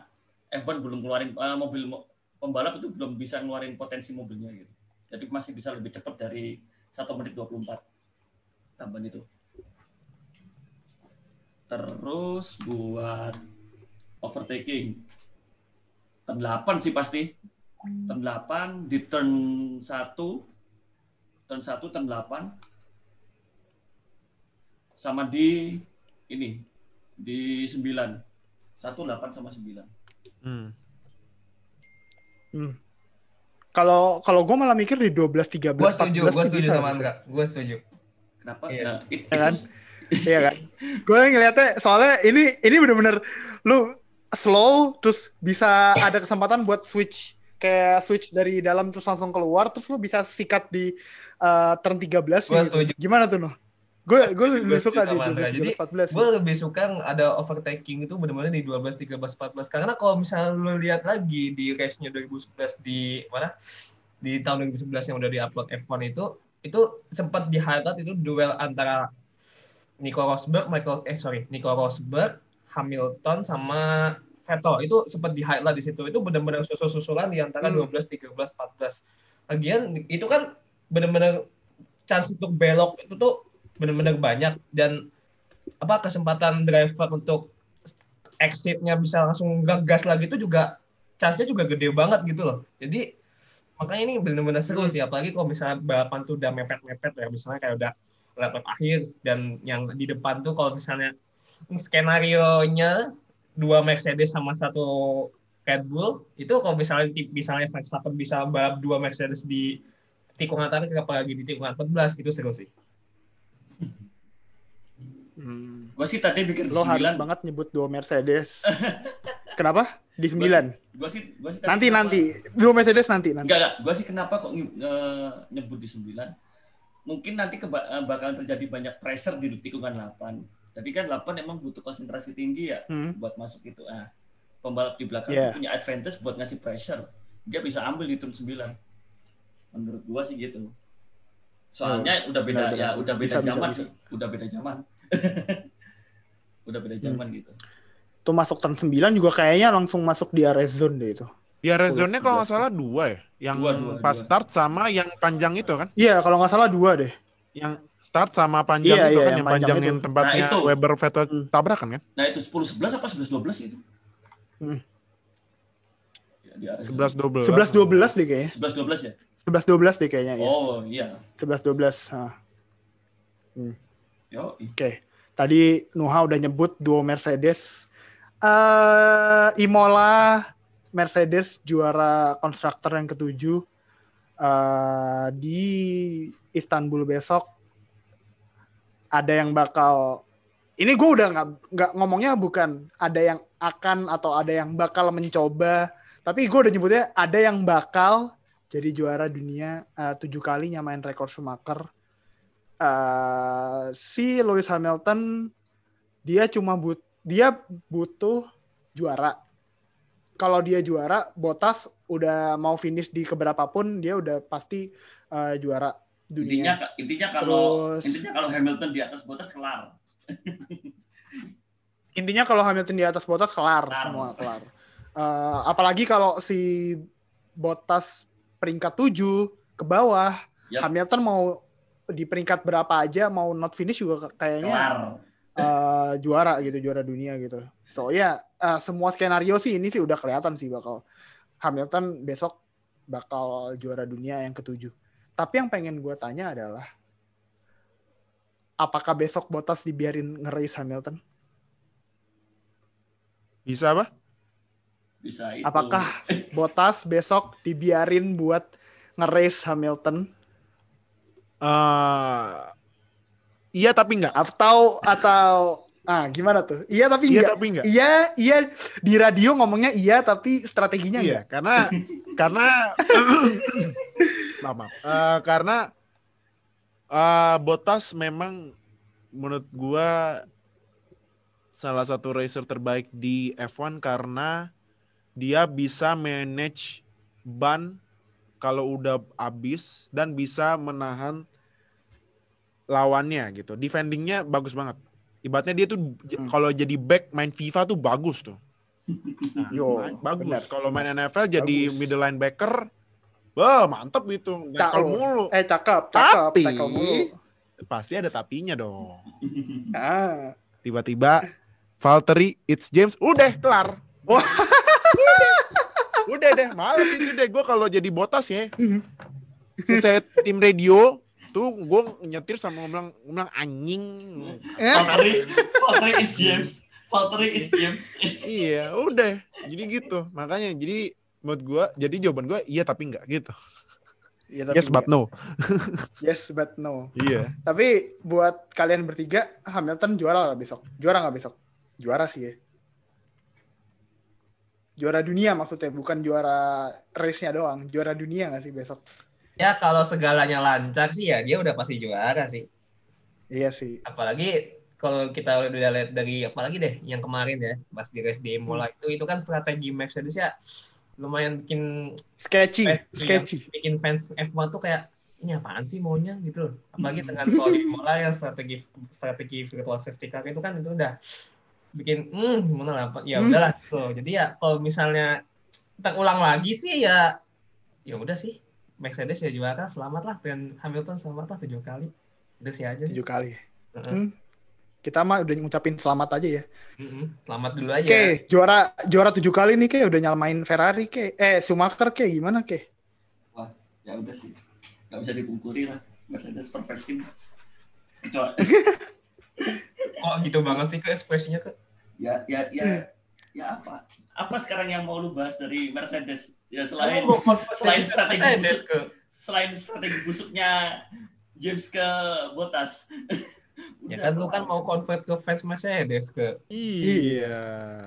F1 belum keluarin eh, mobil mo- pembalap itu belum bisa ngeluarin potensi mobilnya gitu. Jadi masih bisa lebih cepat dari 1 menit 24. Tambahan itu. Terus buat overtaking. Turn 8 sih pasti. Turn 8 di turn 1 turn 1 turn 8 sama di ini di 9 1 8 sama 9 Hmm. hmm. kalau kalau gue malah mikir di 12 13 Gue setuju, 14 gue sih setuju sama. Andra. Gue setuju. kenapa Iya. Nah, it- Ya kan? itu Iya kan? Gue ngeliatnya soalnya ini ini bener-bener lu slow terus bisa ada kesempatan buat switch kayak switch dari dalam terus langsung keluar terus lu bisa sikat di uh, turn 13 Gua gitu. setuju. Gimana tuh noh? Gue gue lebih suka di setuju sama Andra. 12 Jadi, 13 14. Gue lebih suka ada overtaking itu benar-benar di 12, 13, 14. Karena kalau misalnya lu lihat lagi di race-nya 2011 di mana? Di tahun 2011 yang udah di-upload F1 itu, itu sempat di highlight itu duel antara Nico Rosberg, Michael eh sorry, Nico Rosberg Hamilton sama Vettel itu sempat di highlight di situ. Itu benar-benar susul-susulan di antara Hmm. 12, 13, 14. Lagian itu kan benar-benar chance untuk belok itu tuh benar-benar banyak dan apa kesempatan driver untuk exitnya bisa langsung gas lagi itu juga chance-nya juga gede banget gitu loh. Jadi makanya ini benar-benar seru sih apalagi kalau misalnya balapan tuh udah mepet-mepet ya misalnya kayak udah lap akhir dan yang di depan tuh kalau misalnya skenario nya dua Mercedes sama satu Red Bull itu kalau misalnya misalnya Verstappen bisa balap dua Mercedes di tikungan terakhir apalagi di tikungan 14 itu seru sih. Hmm. Gue sih tadi mikir Lo harus 9. banget nyebut dua Mercedes. Kenapa? Di 9. Gue sih, gua sih tadi Nanti kenapa- nanti. Dua Mercedes nanti nanti. Enggak, enggak. Gue sih kenapa kok eh, nyebut di 9? Mungkin nanti keba- eh, bakalan terjadi banyak pressure di tikungan 8. Jadi kan 8 emang butuh konsentrasi tinggi ya Hmm. buat masuk itu. Ah, pembalap di belakang Yeah. itu punya advantage buat ngasih pressure. Dia bisa ambil di turn 9. Menurut gua sih gitu. Soalnya udah beda benar, ya, benar. udah beda Bisa, zaman bisa. sih. Udah beda zaman. udah beda zaman Hmm. gitu. Tuh masuk turn 9 juga kayaknya langsung masuk di area zone deh itu. Ya rezonnya kalau nggak 11. salah dua ya. Yang Dua, dua, pas dua. start sama yang panjang itu kan. Iya, kalau nggak salah dua deh. Yang start sama panjang Iya, itu iya, kan. yang Yang panjang panjang itu. yang tempatnya Nah, itu. Weber Vettel Hmm. tabrakan kan. Nah, itu 10 11 apa 11 12 itu? Hmm. Ya, di area 11 12. 11 12 deh kayaknya. 11 12 ya? 11 12 deh kayaknya ya. Oh, iya. 11 12. Nah, Yo, Oke. Tadi Nuha udah nyebut duo Mercedes. eh Imola Mercedes juara konstruktor yang ketujuh eh di Istanbul besok. Ada yang bakal ini gue udah nggak nggak ngomongnya bukan ada yang akan atau ada yang bakal mencoba, tapi gue udah nyebutnya ada yang bakal jadi juara dunia eh, tujuh kali nyamain rekor Schumacher. Eh, si Lewis Hamilton dia cuma but dia butuh juara. Kalau dia juara, Bottas udah mau finish di keberapa pun dia udah pasti eh, juara intinya dunia. intinya kalau Terus- intinya kalau Hamilton di atas Bottas kelar. Intinya kalau Hamilton di atas Bottas kelar, Kelar. semua kelar. Eh, apalagi kalau si Bottas peringkat 7 ke bawah, Yap. Hamilton mau di peringkat berapa aja mau not finish juga kayaknya Kelar. eh, juara gitu, juara dunia gitu. So ya eh, semua skenario sih ini sih udah kelihatan sih bakal Hamilton besok bakal juara dunia yang ketujuh. Tapi yang pengen gue tanya adalah apakah besok Bottas dibiarin nge-race Hamilton? Bisa apa? Bisa itu. Apakah Bottas besok dibiarin buat nge-race Hamilton Eh iya tapi enggak. atau atau ah gimana tuh? Iya tapi Iya enggak. tapi enggak. Iya, iya di radio ngomongnya iya tapi strateginya Iya, enggak. karena karena maaf, maaf. Eh, karena eh, Bottas memang menurut gua salah satu racer terbaik di F1 karena dia bisa manage ban kalau udah habis dan bisa menahan lawannya gitu. Defendingnya bagus banget. Ibaratnya dia tuh Hmm. kalau jadi back main FIFA tuh bagus tuh. Nah, Yo, main- bagus. Kalau main NFL jadi Bagus. middle linebacker, wah mantep gitu. Tackle mulu. Eh cakep, cakep, Tapi- mulu. Pasti ada tapinya dong. Ah. Tiba-tiba Valtteri, it's James, udah kelar. Wah. udah. udah deh, males itu deh. Gue kalau jadi botas ya, selesai tim radio, tuh gue nyetir sama ngomong, ngomong anjing. Eh, Valtteri, Valtteri is James. Valtteri is James. iya, udah. Jadi gitu. Makanya jadi menurut gue, jadi jawaban gue iya tapi enggak gitu. Iya, tapi Yes but enggak. no. Yes but no. Iya. Tapi buat kalian bertiga, Hamilton juara nggak besok? Juara nggak besok? Juara sih ya. Juara dunia maksudnya, bukan juara race-nya doang. Juara dunia nggak sih besok? Ya kalau segalanya lancar sih ya dia udah pasti juara sih. Iya sih. Apalagi kalau kita udah lihat dari apalagi deh yang kemarin ya pas di race Imola Hmm. itu itu kan strategi Mercedes ya lumayan bikin Sketchy, eh, sketchy. bikin fans F1 tuh kayak ini apaan sih maunya gitu loh. Apalagi dengan kalau di Imola yang strategi strategi virtual safety car itu kan itu udah bikin hmm gimana lah ya Hmm. udahlah gitu. Jadi ya kalau misalnya kita ulang lagi sih ya ya udah sih Mercedes ya juara selamat lah dan Hamilton selamat lah tujuh kali udah sih aja. Tujuh kali. Heeh. Hmm. Kita mah udah ngucapin selamat aja ya. Mm-mm. Selamat dulu aja. Oke, juara juara tujuh kali nih kayak udah nyalamain Ferrari kayak eh Schumacher kayak gimana kayak? ya udah sih nggak bisa dipungkiri lah Mercedes perfect team kecuali Kok gitu banget sih ke ekspresinya ke? ya ya ya Hmm. ya apa apa sekarang yang mau lu bahas dari Mercedes ya selain selain strategi busuk. ke? selain strategi busuknya James ke Bottas Ya kan lu kan mau convert ke fans Mercedes ke. Iya.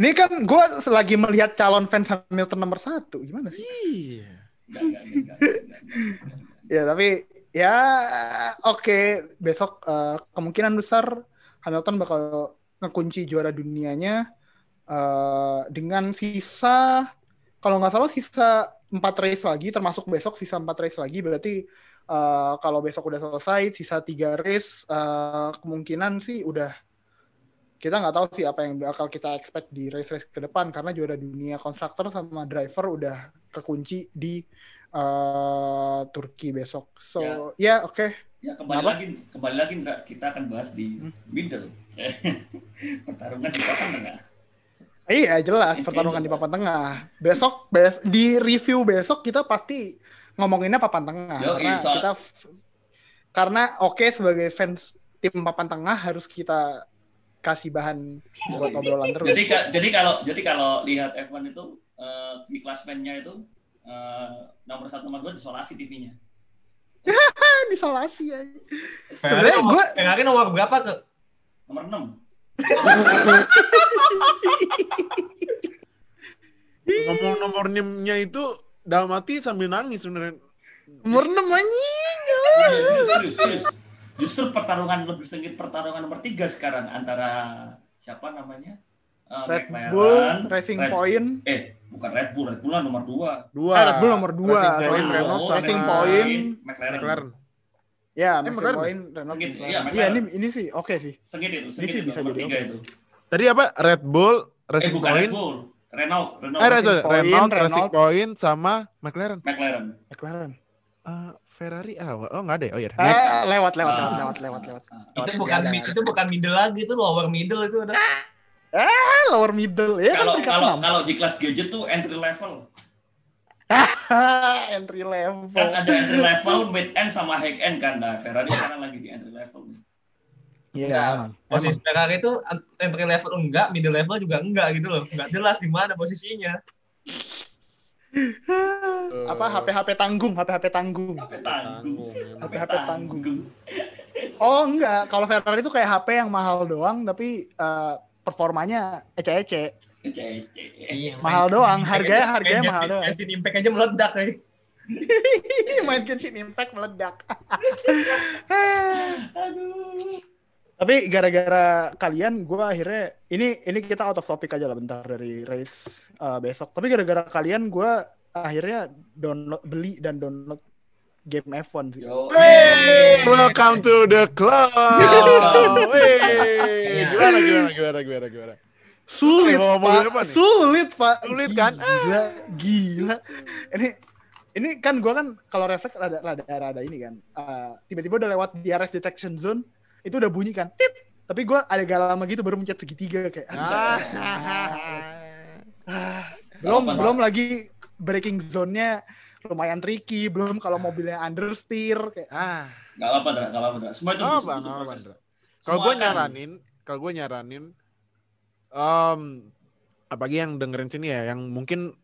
Ini kan gue lagi melihat calon fans Hamilton nomor satu gimana sih? Iya. Ya tapi ya oke besok eh, kemungkinan besar Hamilton bakal ngekunci juara dunianya eh, dengan sisa kalau nggak salah sisa empat race lagi termasuk besok sisa empat race lagi berarti eh, kalau besok udah selesai sisa tiga race eh, kemungkinan sih udah kita nggak tahu sih apa yang bakal kita expect di race-race ke depan karena juara dunia konstruktor sama driver udah kekunci di eh, Turki besok. So ya oke. Ya kembali Apa? lagi kembali lagi kita akan bahas di Hmm. middle pertarungan di papan tengah. Iya jelas pertarungan di jelas. papan tengah. Besok bes di review besok kita pasti ngomonginnya papan tengah Yoi, karena kita karena oke sebagai fans tim papan tengah harus kita kasih bahan buat obrolan terus. Jadi ka- jadi kalau jadi kalau lihat F1 itu eh, di klasmennya itu eh, nomor satu nomor dua disolasi TV-nya. Disolasi aja. Ferrari Sebenarnya Ferrari nomor berapa ke? Nomor 6. Ngomong nomor nimnya itu dalam hati sambil nangis sebenarnya. Nomor 6 anjing. serius, serius, serius. Justru pertarungan lebih sengit pertarungan nomor tiga sekarang antara siapa namanya? Eh, Red McLaren, Bull Racing Red- Point. Eh, bukan Red Bull, Red Bull lah nomor dua. Dua. Ah, Red Bull nomor dua. Racing Point, Renault, sama Racing Point. McLaren. McLaren. Ya, Eh, McLaren. Point, Renault. Iya, McLaren. ini ini sih oke sih. Sengit itu, Ini sengit sih itu bisa jadi itu. Tadi apa? Red Bull, Eh, Racing Red Point. Bull. Renault, Renault. Eh, Racing Renault, Renault. Racing Point sama McLaren. McLaren. McLaren. Eh, Ferrari ah, oh nggak ada ya? Oh iya. Next. Eh, lewat lewat Ah. lewat lewat lewat lewat. Ah, Itu bukan mid, itu bukan middle lagi, itu lower middle itu udah. Ah, lower middle ya kan Kalau peringkat kalau kalau di kelas gadget tuh entry level. entry level. Kan ada entry level, mid end sama high end kan. Nah, Ferrari sekarang lagi di entry level. Iya, emang. Posisi Emang. Ferrari itu entry level enggak, middle level juga enggak gitu loh. Enggak jelas di mana posisinya. Apa HP-HP tanggung, HP-HP tanggung. HP tanggung. HP-HP tanggung. Oh enggak, kalau Ferrari itu kayak HP yang mahal doang tapi eh, performanya ece-ece. Iya, Mahal main- doang, harganya harganya mahal main- doang. Genshin Impact aja meledak ya. Main Genshin Impact meledak. Aduh. Tapi gara-gara kalian, gue akhirnya ini ini kita out of topic aja lah bentar dari race uh, besok. Tapi gara-gara kalian, gue akhirnya download beli dan download game F1 sih. Yo. Hey, welcome to the club. Welcome. Hey, gimana gimana gimana gimana gimana. Sulit, Pak. nih? Sulit, Pak. Sulit, kan? Gila, gila. Ini ini kan gue kan kalau refleks rada rada rada ini kan. uh, tiba-tiba udah lewat DRS detection zone, itu udah bunyi kan. Tip. Tapi gue ada gak lama gitu baru mencet segitiga kayak. aduh. Ah. belum Apa, belum lagi breaking zone-nya lumayan tricky, belum kalau mobilnya understeer kayak Ah, Gak apa-apa, Dra. Gak apa-apa. Semua itu Nggak nggak proses. Kalau gue nyaranin, kalau gue nyaranin, um, apalagi yang dengerin sini ya, yang mungkin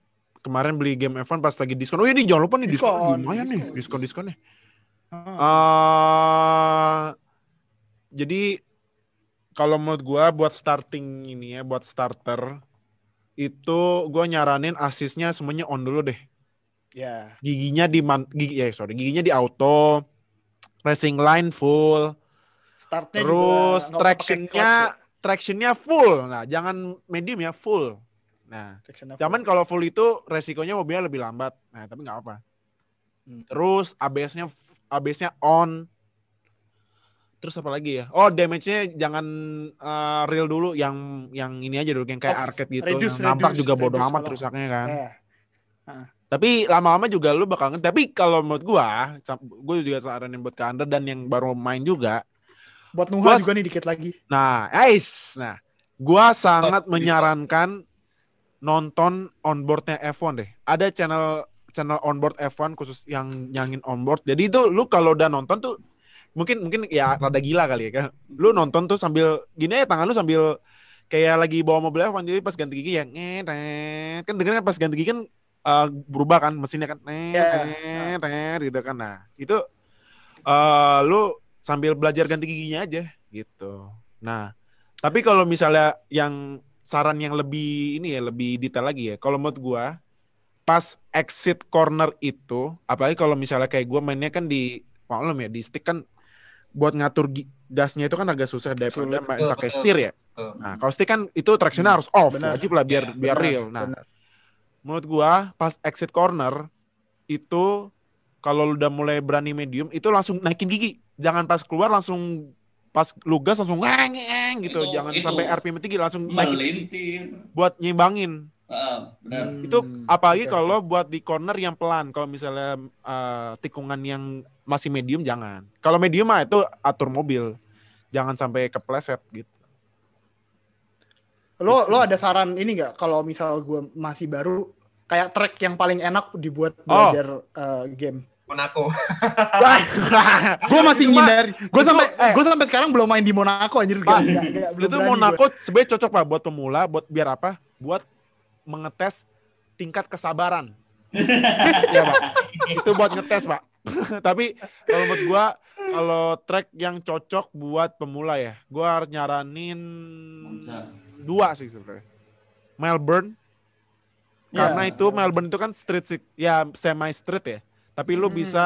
kemarin beli game F1 pas lagi diskon. Oh iya, nih, jangan lupa nih diskon, Diskon, lumayan nih, diskon, diskon diskonnya. ah, eh jadi kalau menurut gua buat starting ini ya, buat starter itu gua nyaranin asisnya semuanya on dulu deh. ya Giginya di man, gigi ya sorry, giginya di auto, racing line full, startnya terus tractionnya ya. Tractionnya full. Nah, jangan medium ya, full. Nah, Cuman kalau full itu resikonya mobilnya lebih lambat. Nah, tapi nggak apa. Hmm. Terus ABS-nya ABS-nya on. Terus apa lagi ya? Oh, damage-nya jangan eh, real dulu yang yang ini aja dulu yang kayak Oh, arcade gitu. reduce, yang nampak reduce, juga bodo reduce amat kalau- rusaknya kan. Eh, Tapi lama-lama juga lu bakal ngerti. Tapi kalau menurut gua, gua juga saranin buat ke Anda dan yang baru main juga. Buat Nuha Gua- juga nih dikit lagi. Nah, guys, nah, gua sangat Oh, menyarankan nonton onboardnya F1 deh. Ada channel channel onboard F1 khusus yang nyangin onboard. Jadi itu lu kalau udah nonton tuh mungkin mungkin ya rada gila kali ya kan. Lu nonton tuh sambil gini ya tangan lu sambil kayak lagi bawa mobil F1 jadi pas ganti gigi ya ngetet. Kan dengerin pas ganti gigi kan eh, berubah kan mesinnya kan Iya. net, net, gitu kan. Nah, itu eh lu sambil belajar ganti giginya aja gitu. Nah, tapi kalau misalnya yang saran yang lebih ini ya lebih detail lagi ya. Kalau menurut gua pas exit corner itu, apalagi kalau misalnya kayak gua mainnya kan di maklum ya di stick kan buat ngatur gasnya itu kan agak susah daripada main pakai setir ya. Betul. Nah, kalau stick kan itu tractionnya harus off, Benar. wajib lah biar Iya, biar Benar, real. Nah, benar. menurut gua pas exit corner itu kalau lu udah mulai berani medium itu langsung naikin gigi. Jangan pas keluar langsung pas lu gas langsung ngeng ngeng gitu. Itu- Jangan itu sampai RPM tinggi langsung naikin Melintir. buat nyimbangin. Benar. Hmm, Itu apalagi kalau buat di corner yang pelan. Kalau misalnya eh, tikungan yang masih medium jangan. Kalau medium mah itu atur mobil. Jangan sampai kepleset gitu. Lo lo ada saran ini nggak kalau misal gue masih baru kayak track yang paling enak dibuat Oh. belajar eh, game. Monaco. Gue masih ngindari. Gue sampai eh. gue sampai sekarang belum main di Monaco anjir. Pak, Gak- gak- gak- belum itu Monaco sebenarnya cocok pak buat pemula, buat biar apa? Buat mengetes tingkat kesabaran. ya pak, itu buat ngetes pak. Tapi kalau menurut gua, kalau track yang cocok buat pemula ya, gua harus nyaranin Monza. dua sih sebenarnya. Melbourne, gue. karena Ya. itu Melbourne itu kan street sih, ya semi street ya. Tapi lu Hmm. bisa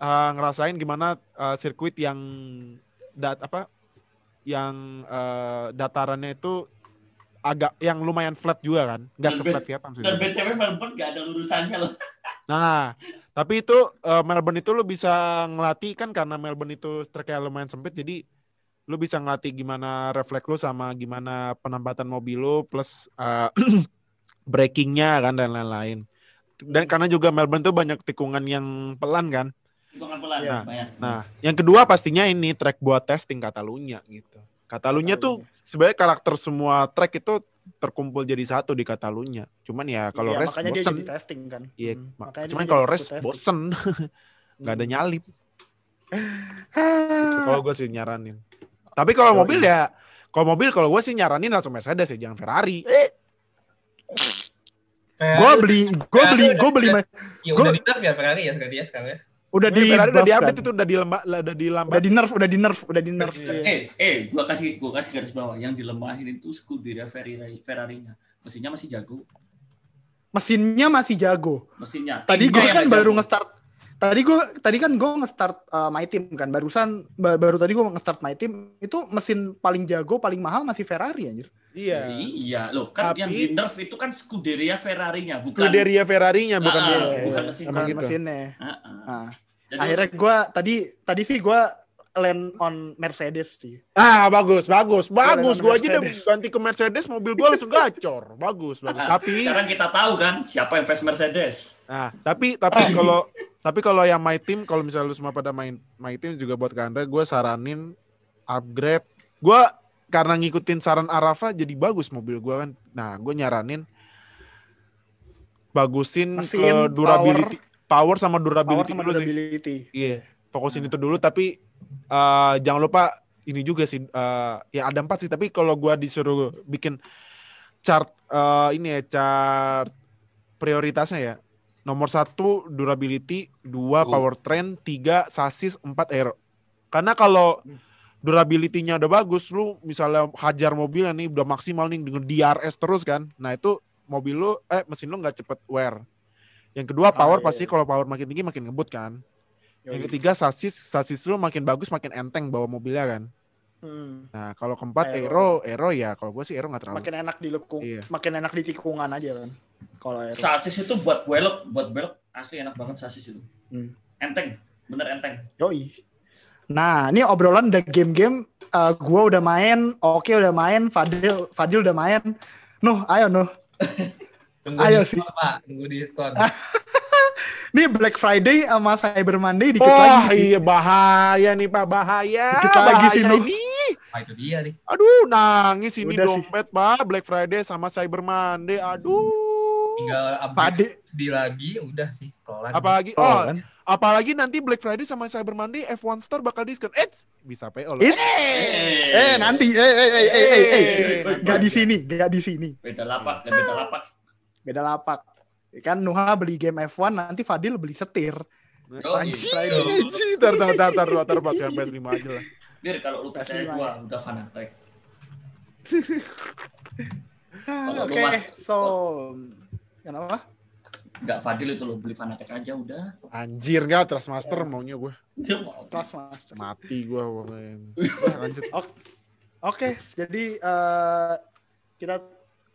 uh, ngerasain gimana uh, sirkuit yang dat apa yang uh, datarannya itu agak yang lumayan flat juga kan, nggak se-flat Vietnam sih. Dan. BTW Melbourne gak ada lurusannya loh. Nah, tapi itu uh, Melbourne itu lu bisa ngelatih kan karena Melbourne itu tracknya lumayan sempit, jadi lu bisa ngelatih gimana refleks lu sama gimana penempatan mobil lu plus uh, brakingnya kan dan lain-lain. Dan karena juga Melbourne tuh banyak tikungan yang pelan kan. Hitungan pelan Iya. banyak. Nah, yang kedua pastinya ini track buat testing Katalunya gitu. Katalunya tuh sebenarnya karakter semua track itu terkumpul jadi satu di Katalunya. Cuman ya kalau Iya, rest makanya dia bosen. jadi testing kan. Iya, Hmm, mak- makanya dia cuman kalau rest testing. bosen. nggak ada nyalip. Ah. Kalau gue sih nyaranin. Tapi kalau mobil ya, kalau mobil kalau gue sih nyaranin langsung Mercedes ya, jangan Ferrari. Gue beli, gue beli, gue beli, Ya gua- udah di nerf ya Ferrari ya sekarang ya sekarang ya. udah di Ferrari udah diupdate kan. itu udah dilemah, udah dilambat. udah di nerf, udah di nerf, udah di nerf. Iya. Eh, eh, gua kasih gua kasih garis bawah yang dilemahin itu Scuderia Ferrari Ferrari-nya. Mesinnya masih jago, Mesinnya masih jago. mesinnya. Tadi gue kan baru nge-start. Tadi gue, tadi kan gue nge-start uh, my team kan. Barusan, ba- baru tadi gue nge-start my team. Itu mesin paling jago, paling mahal masih Ferrari anjir. Iya. Iya, loh kan Tapi- yang di nerf itu kan Scuderia Ferrari-nya, bukan Scuderia Ferrari-nya bukan Ah, mesin. bukan Iya, mesin. emang Bukan gitu. mesinnya. Ah, ah. Nah, Jadi- akhirnya gue tadi, tadi sih gue land on Mercedes sih. Ah, bagus, bagus, bagus. Gua aja udah ganti ke Mercedes, mobil gua langsung gacor. Bagus, bagus. Ah, Tapi sekarang kita tahu kan siapa yang fans Mercedes. Nah, tapi tapi kalau tapi kalau yang my team kalau misalnya lu semua pada main my team juga buat ke Anda, gue saranin upgrade. Gue karena ngikutin saran Arafa jadi bagus mobil gue kan. Nah, gue nyaranin bagusin Mesin, ke durability, power, sama durability Power sama dulu sih. durability. Iya, fokusin itu dulu. Tapi eh, jangan lupa ini juga sih. eh, ya ada empat sih. Tapi kalau gue disuruh bikin chart eh, ini ya chart prioritasnya ya. Nomor satu durability, dua Oh. powertrain, tiga sasis, empat aero. Karena kalau durability-nya udah bagus, lu misalnya hajar mobilnya nih udah maksimal nih dengan DRS terus kan. Nah itu mobil lu, eh mesin lu nggak cepet wear. Yang kedua power iya, pasti iya. kalau power makin tinggi makin ngebut kan. Yang ketiga sasis, sasis lu makin bagus makin enteng bawa mobilnya kan. Hmm. Nah kalau keempat Aero. aero, aero ya kalau gue sih aero nggak terlalu. Makin enak di lekung, Iya. makin enak di tikungan aja kan. Kalau aero. Sasis itu buat belok, buat belok asli enak banget sasis itu. Hmm. Enteng, bener enteng. Yoi. Nah, ini obrolan udah game-game. eh, gua udah main, oke udah main, Fadil, Fadil udah main. Nuh, ayo Nuh. Tunggu Ayo diskon, Pak. Tunggu diskon. Ini Black Friday sama Cyber Monday dikit Wah lagi. sih. iya bahaya nih Pak bahaya. Dikit lagi sih, bahaya Nuh. ini. Wah, itu dia nih. Aduh nangis ini Udah sih. dompet Pak Black Friday sama Cyber Monday. Aduh. Tinggal update Pade. sedih lagi, udah sih. Kelar. Apalagi Oh, oh, kan? apalagi nanti Black Friday sama Cyber Monday F1 Store bakal diskon. Eits, bisa PO loh. It- Eh, nanti, eh, eh, eh, eh, eh, eh. Eh, Gak di sini, gak di sini. Beda lapak, beda lapak. Beda lapak. Kan Nuha beli game F1, nanti Fadil beli setir. Oh, Anjing, iya. anjing. Tar, tar, tar, tar, tar, tar, pas yang PS5 aja lah. Dir, kalau lu percaya PS5 gua udah fanatik. Kalau Oke, lu mas- so kenapa? Enggak Fadil itu lo beli fanatik aja udah. Anjir gak Trustmaster maunya gue. Mas. Mati gue pokoknya. Nah, lanjut. Oke, jadi eh, kita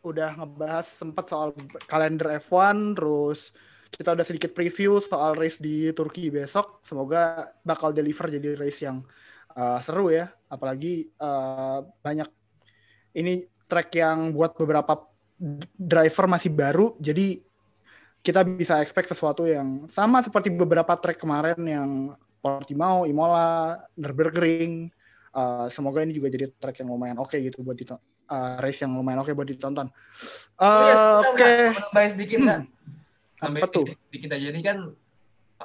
udah ngebahas sempat soal kalender F1, terus kita udah sedikit preview soal race di Turki besok. Semoga bakal deliver jadi race yang eh, seru ya. Apalagi eh, banyak ini track yang buat beberapa driver masih baru, jadi kita bisa expect sesuatu yang sama seperti beberapa track kemarin yang Portimao, Imola, Nürburgring, Uh, semoga ini juga jadi track yang lumayan oke gitu buat ditonton. Uh, race yang lumayan oke buat ditonton. Uh, Oh iya, oke. Nambahin sedikit nggak? Nambahin Apa tuh? Sedikit aja. Jadi kan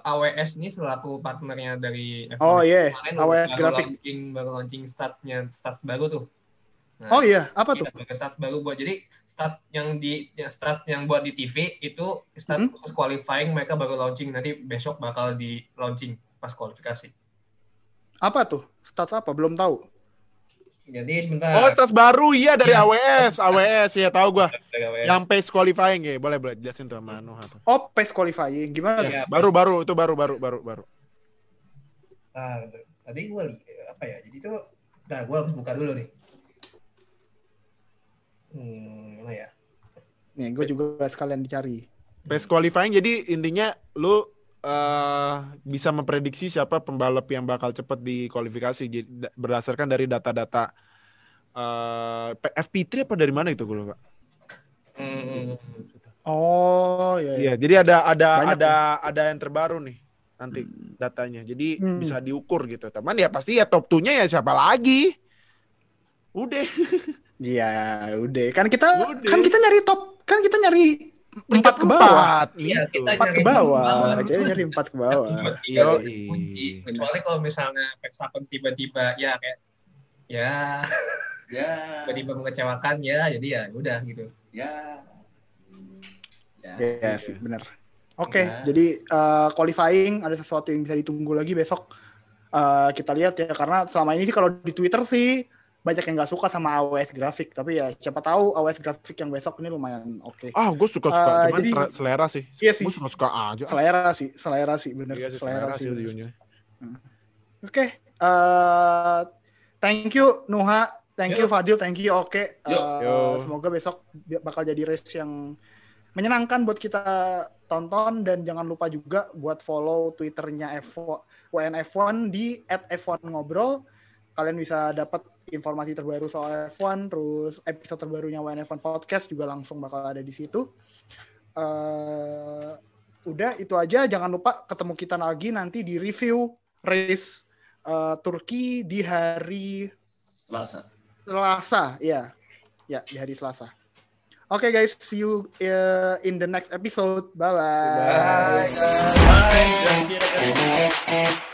AWS ini selaku partnernya dari F1 Oh iya, kemarin AWS baru Graphic. launching baru launching startnya start baru tuh. Nah, Oh iya, apa tuh? kita pakai start baru buat jadi start yang di yang start yang buat di TV itu start Hmm. khusus qualifying mereka baru launching nanti besok bakal di launching pas kualifikasi. Apa tuh? Stats apa? Belum tahu. Jadi sebentar. Oh, stats baru iya dari Iya. AWS, AWS ya tahu gua. Yang pace qualifying ya, boleh boleh jelasin tuh sama. Oh, pace qualifying. Gimana tuh? Iya, Baru baru itu baru baru baru baru. Nah, tadi gue apa ya? Jadi tuh, nah gue harus buka dulu nih. Hmm, mana ya? Nih, gue juga sekalian dicari. Pace qualifying jadi intinya lu eh, bisa memprediksi siapa pembalap yang bakal cepet di kualifikasi berdasarkan dari data-data eh, P- FP3 apa dari mana itu gue lupa. Hmm, Oh, iya. iya. Iya, jadi ada ada Banyak ada ada yang terbaru nih nanti datanya. Jadi Hmm. bisa diukur gitu. Teman ya pasti ya top 2-nya ya siapa lagi? Udah. Iya, udah. Kan kita Udah. kan kita nyari top, kan kita nyari empat ke bawah. Empat, Iya, gitu. kita Empat ke bawah. Jadi nyari empat ke bawah. Tiba-tiba Yo, jadi i. kunci. Kecuali kalau misalnya Verstappen tiba-tiba ya kayak ya Ya. tiba-tiba mengecewakan ya, jadi ya udah gitu. Ya. Ya. Iya sih, bener. Oke, Ya. jadi uh, qualifying ada sesuatu yang bisa ditunggu lagi besok. Uh, kita lihat ya, karena selama ini sih kalau di Twitter sih banyak yang nggak suka sama AWS grafik, tapi ya siapa tahu AWS grafik yang besok ini lumayan oke. Ah, gue suka-suka, Eh, cuman jadi- tra- selera sih. Iya sih. Gue suka-suka aja. Selera sih, selera sih, bener. Iya sih, selera sih bener. ujungnya. Oke, eh, thank you Nuha, thank you Fadil, thank you Oke. Yo. Eh, Yo. semoga besok bakal jadi race yang menyenangkan buat kita tonton dan jangan lupa juga buat follow twitternya F WNF1 di @f1ngobrol. Kalian bisa dapat informasi terbaru soal F1, terus episode terbarunya WNF1 podcast juga langsung bakal ada di situ. Eh, udah itu aja, jangan lupa ketemu kita lagi nanti di review race eh, Turki di hari Selasa. Selasa, ya, ya di hari Selasa. Oke guys, see you uh, in the next episode. Bye bye. Bye. Bye. Gracias.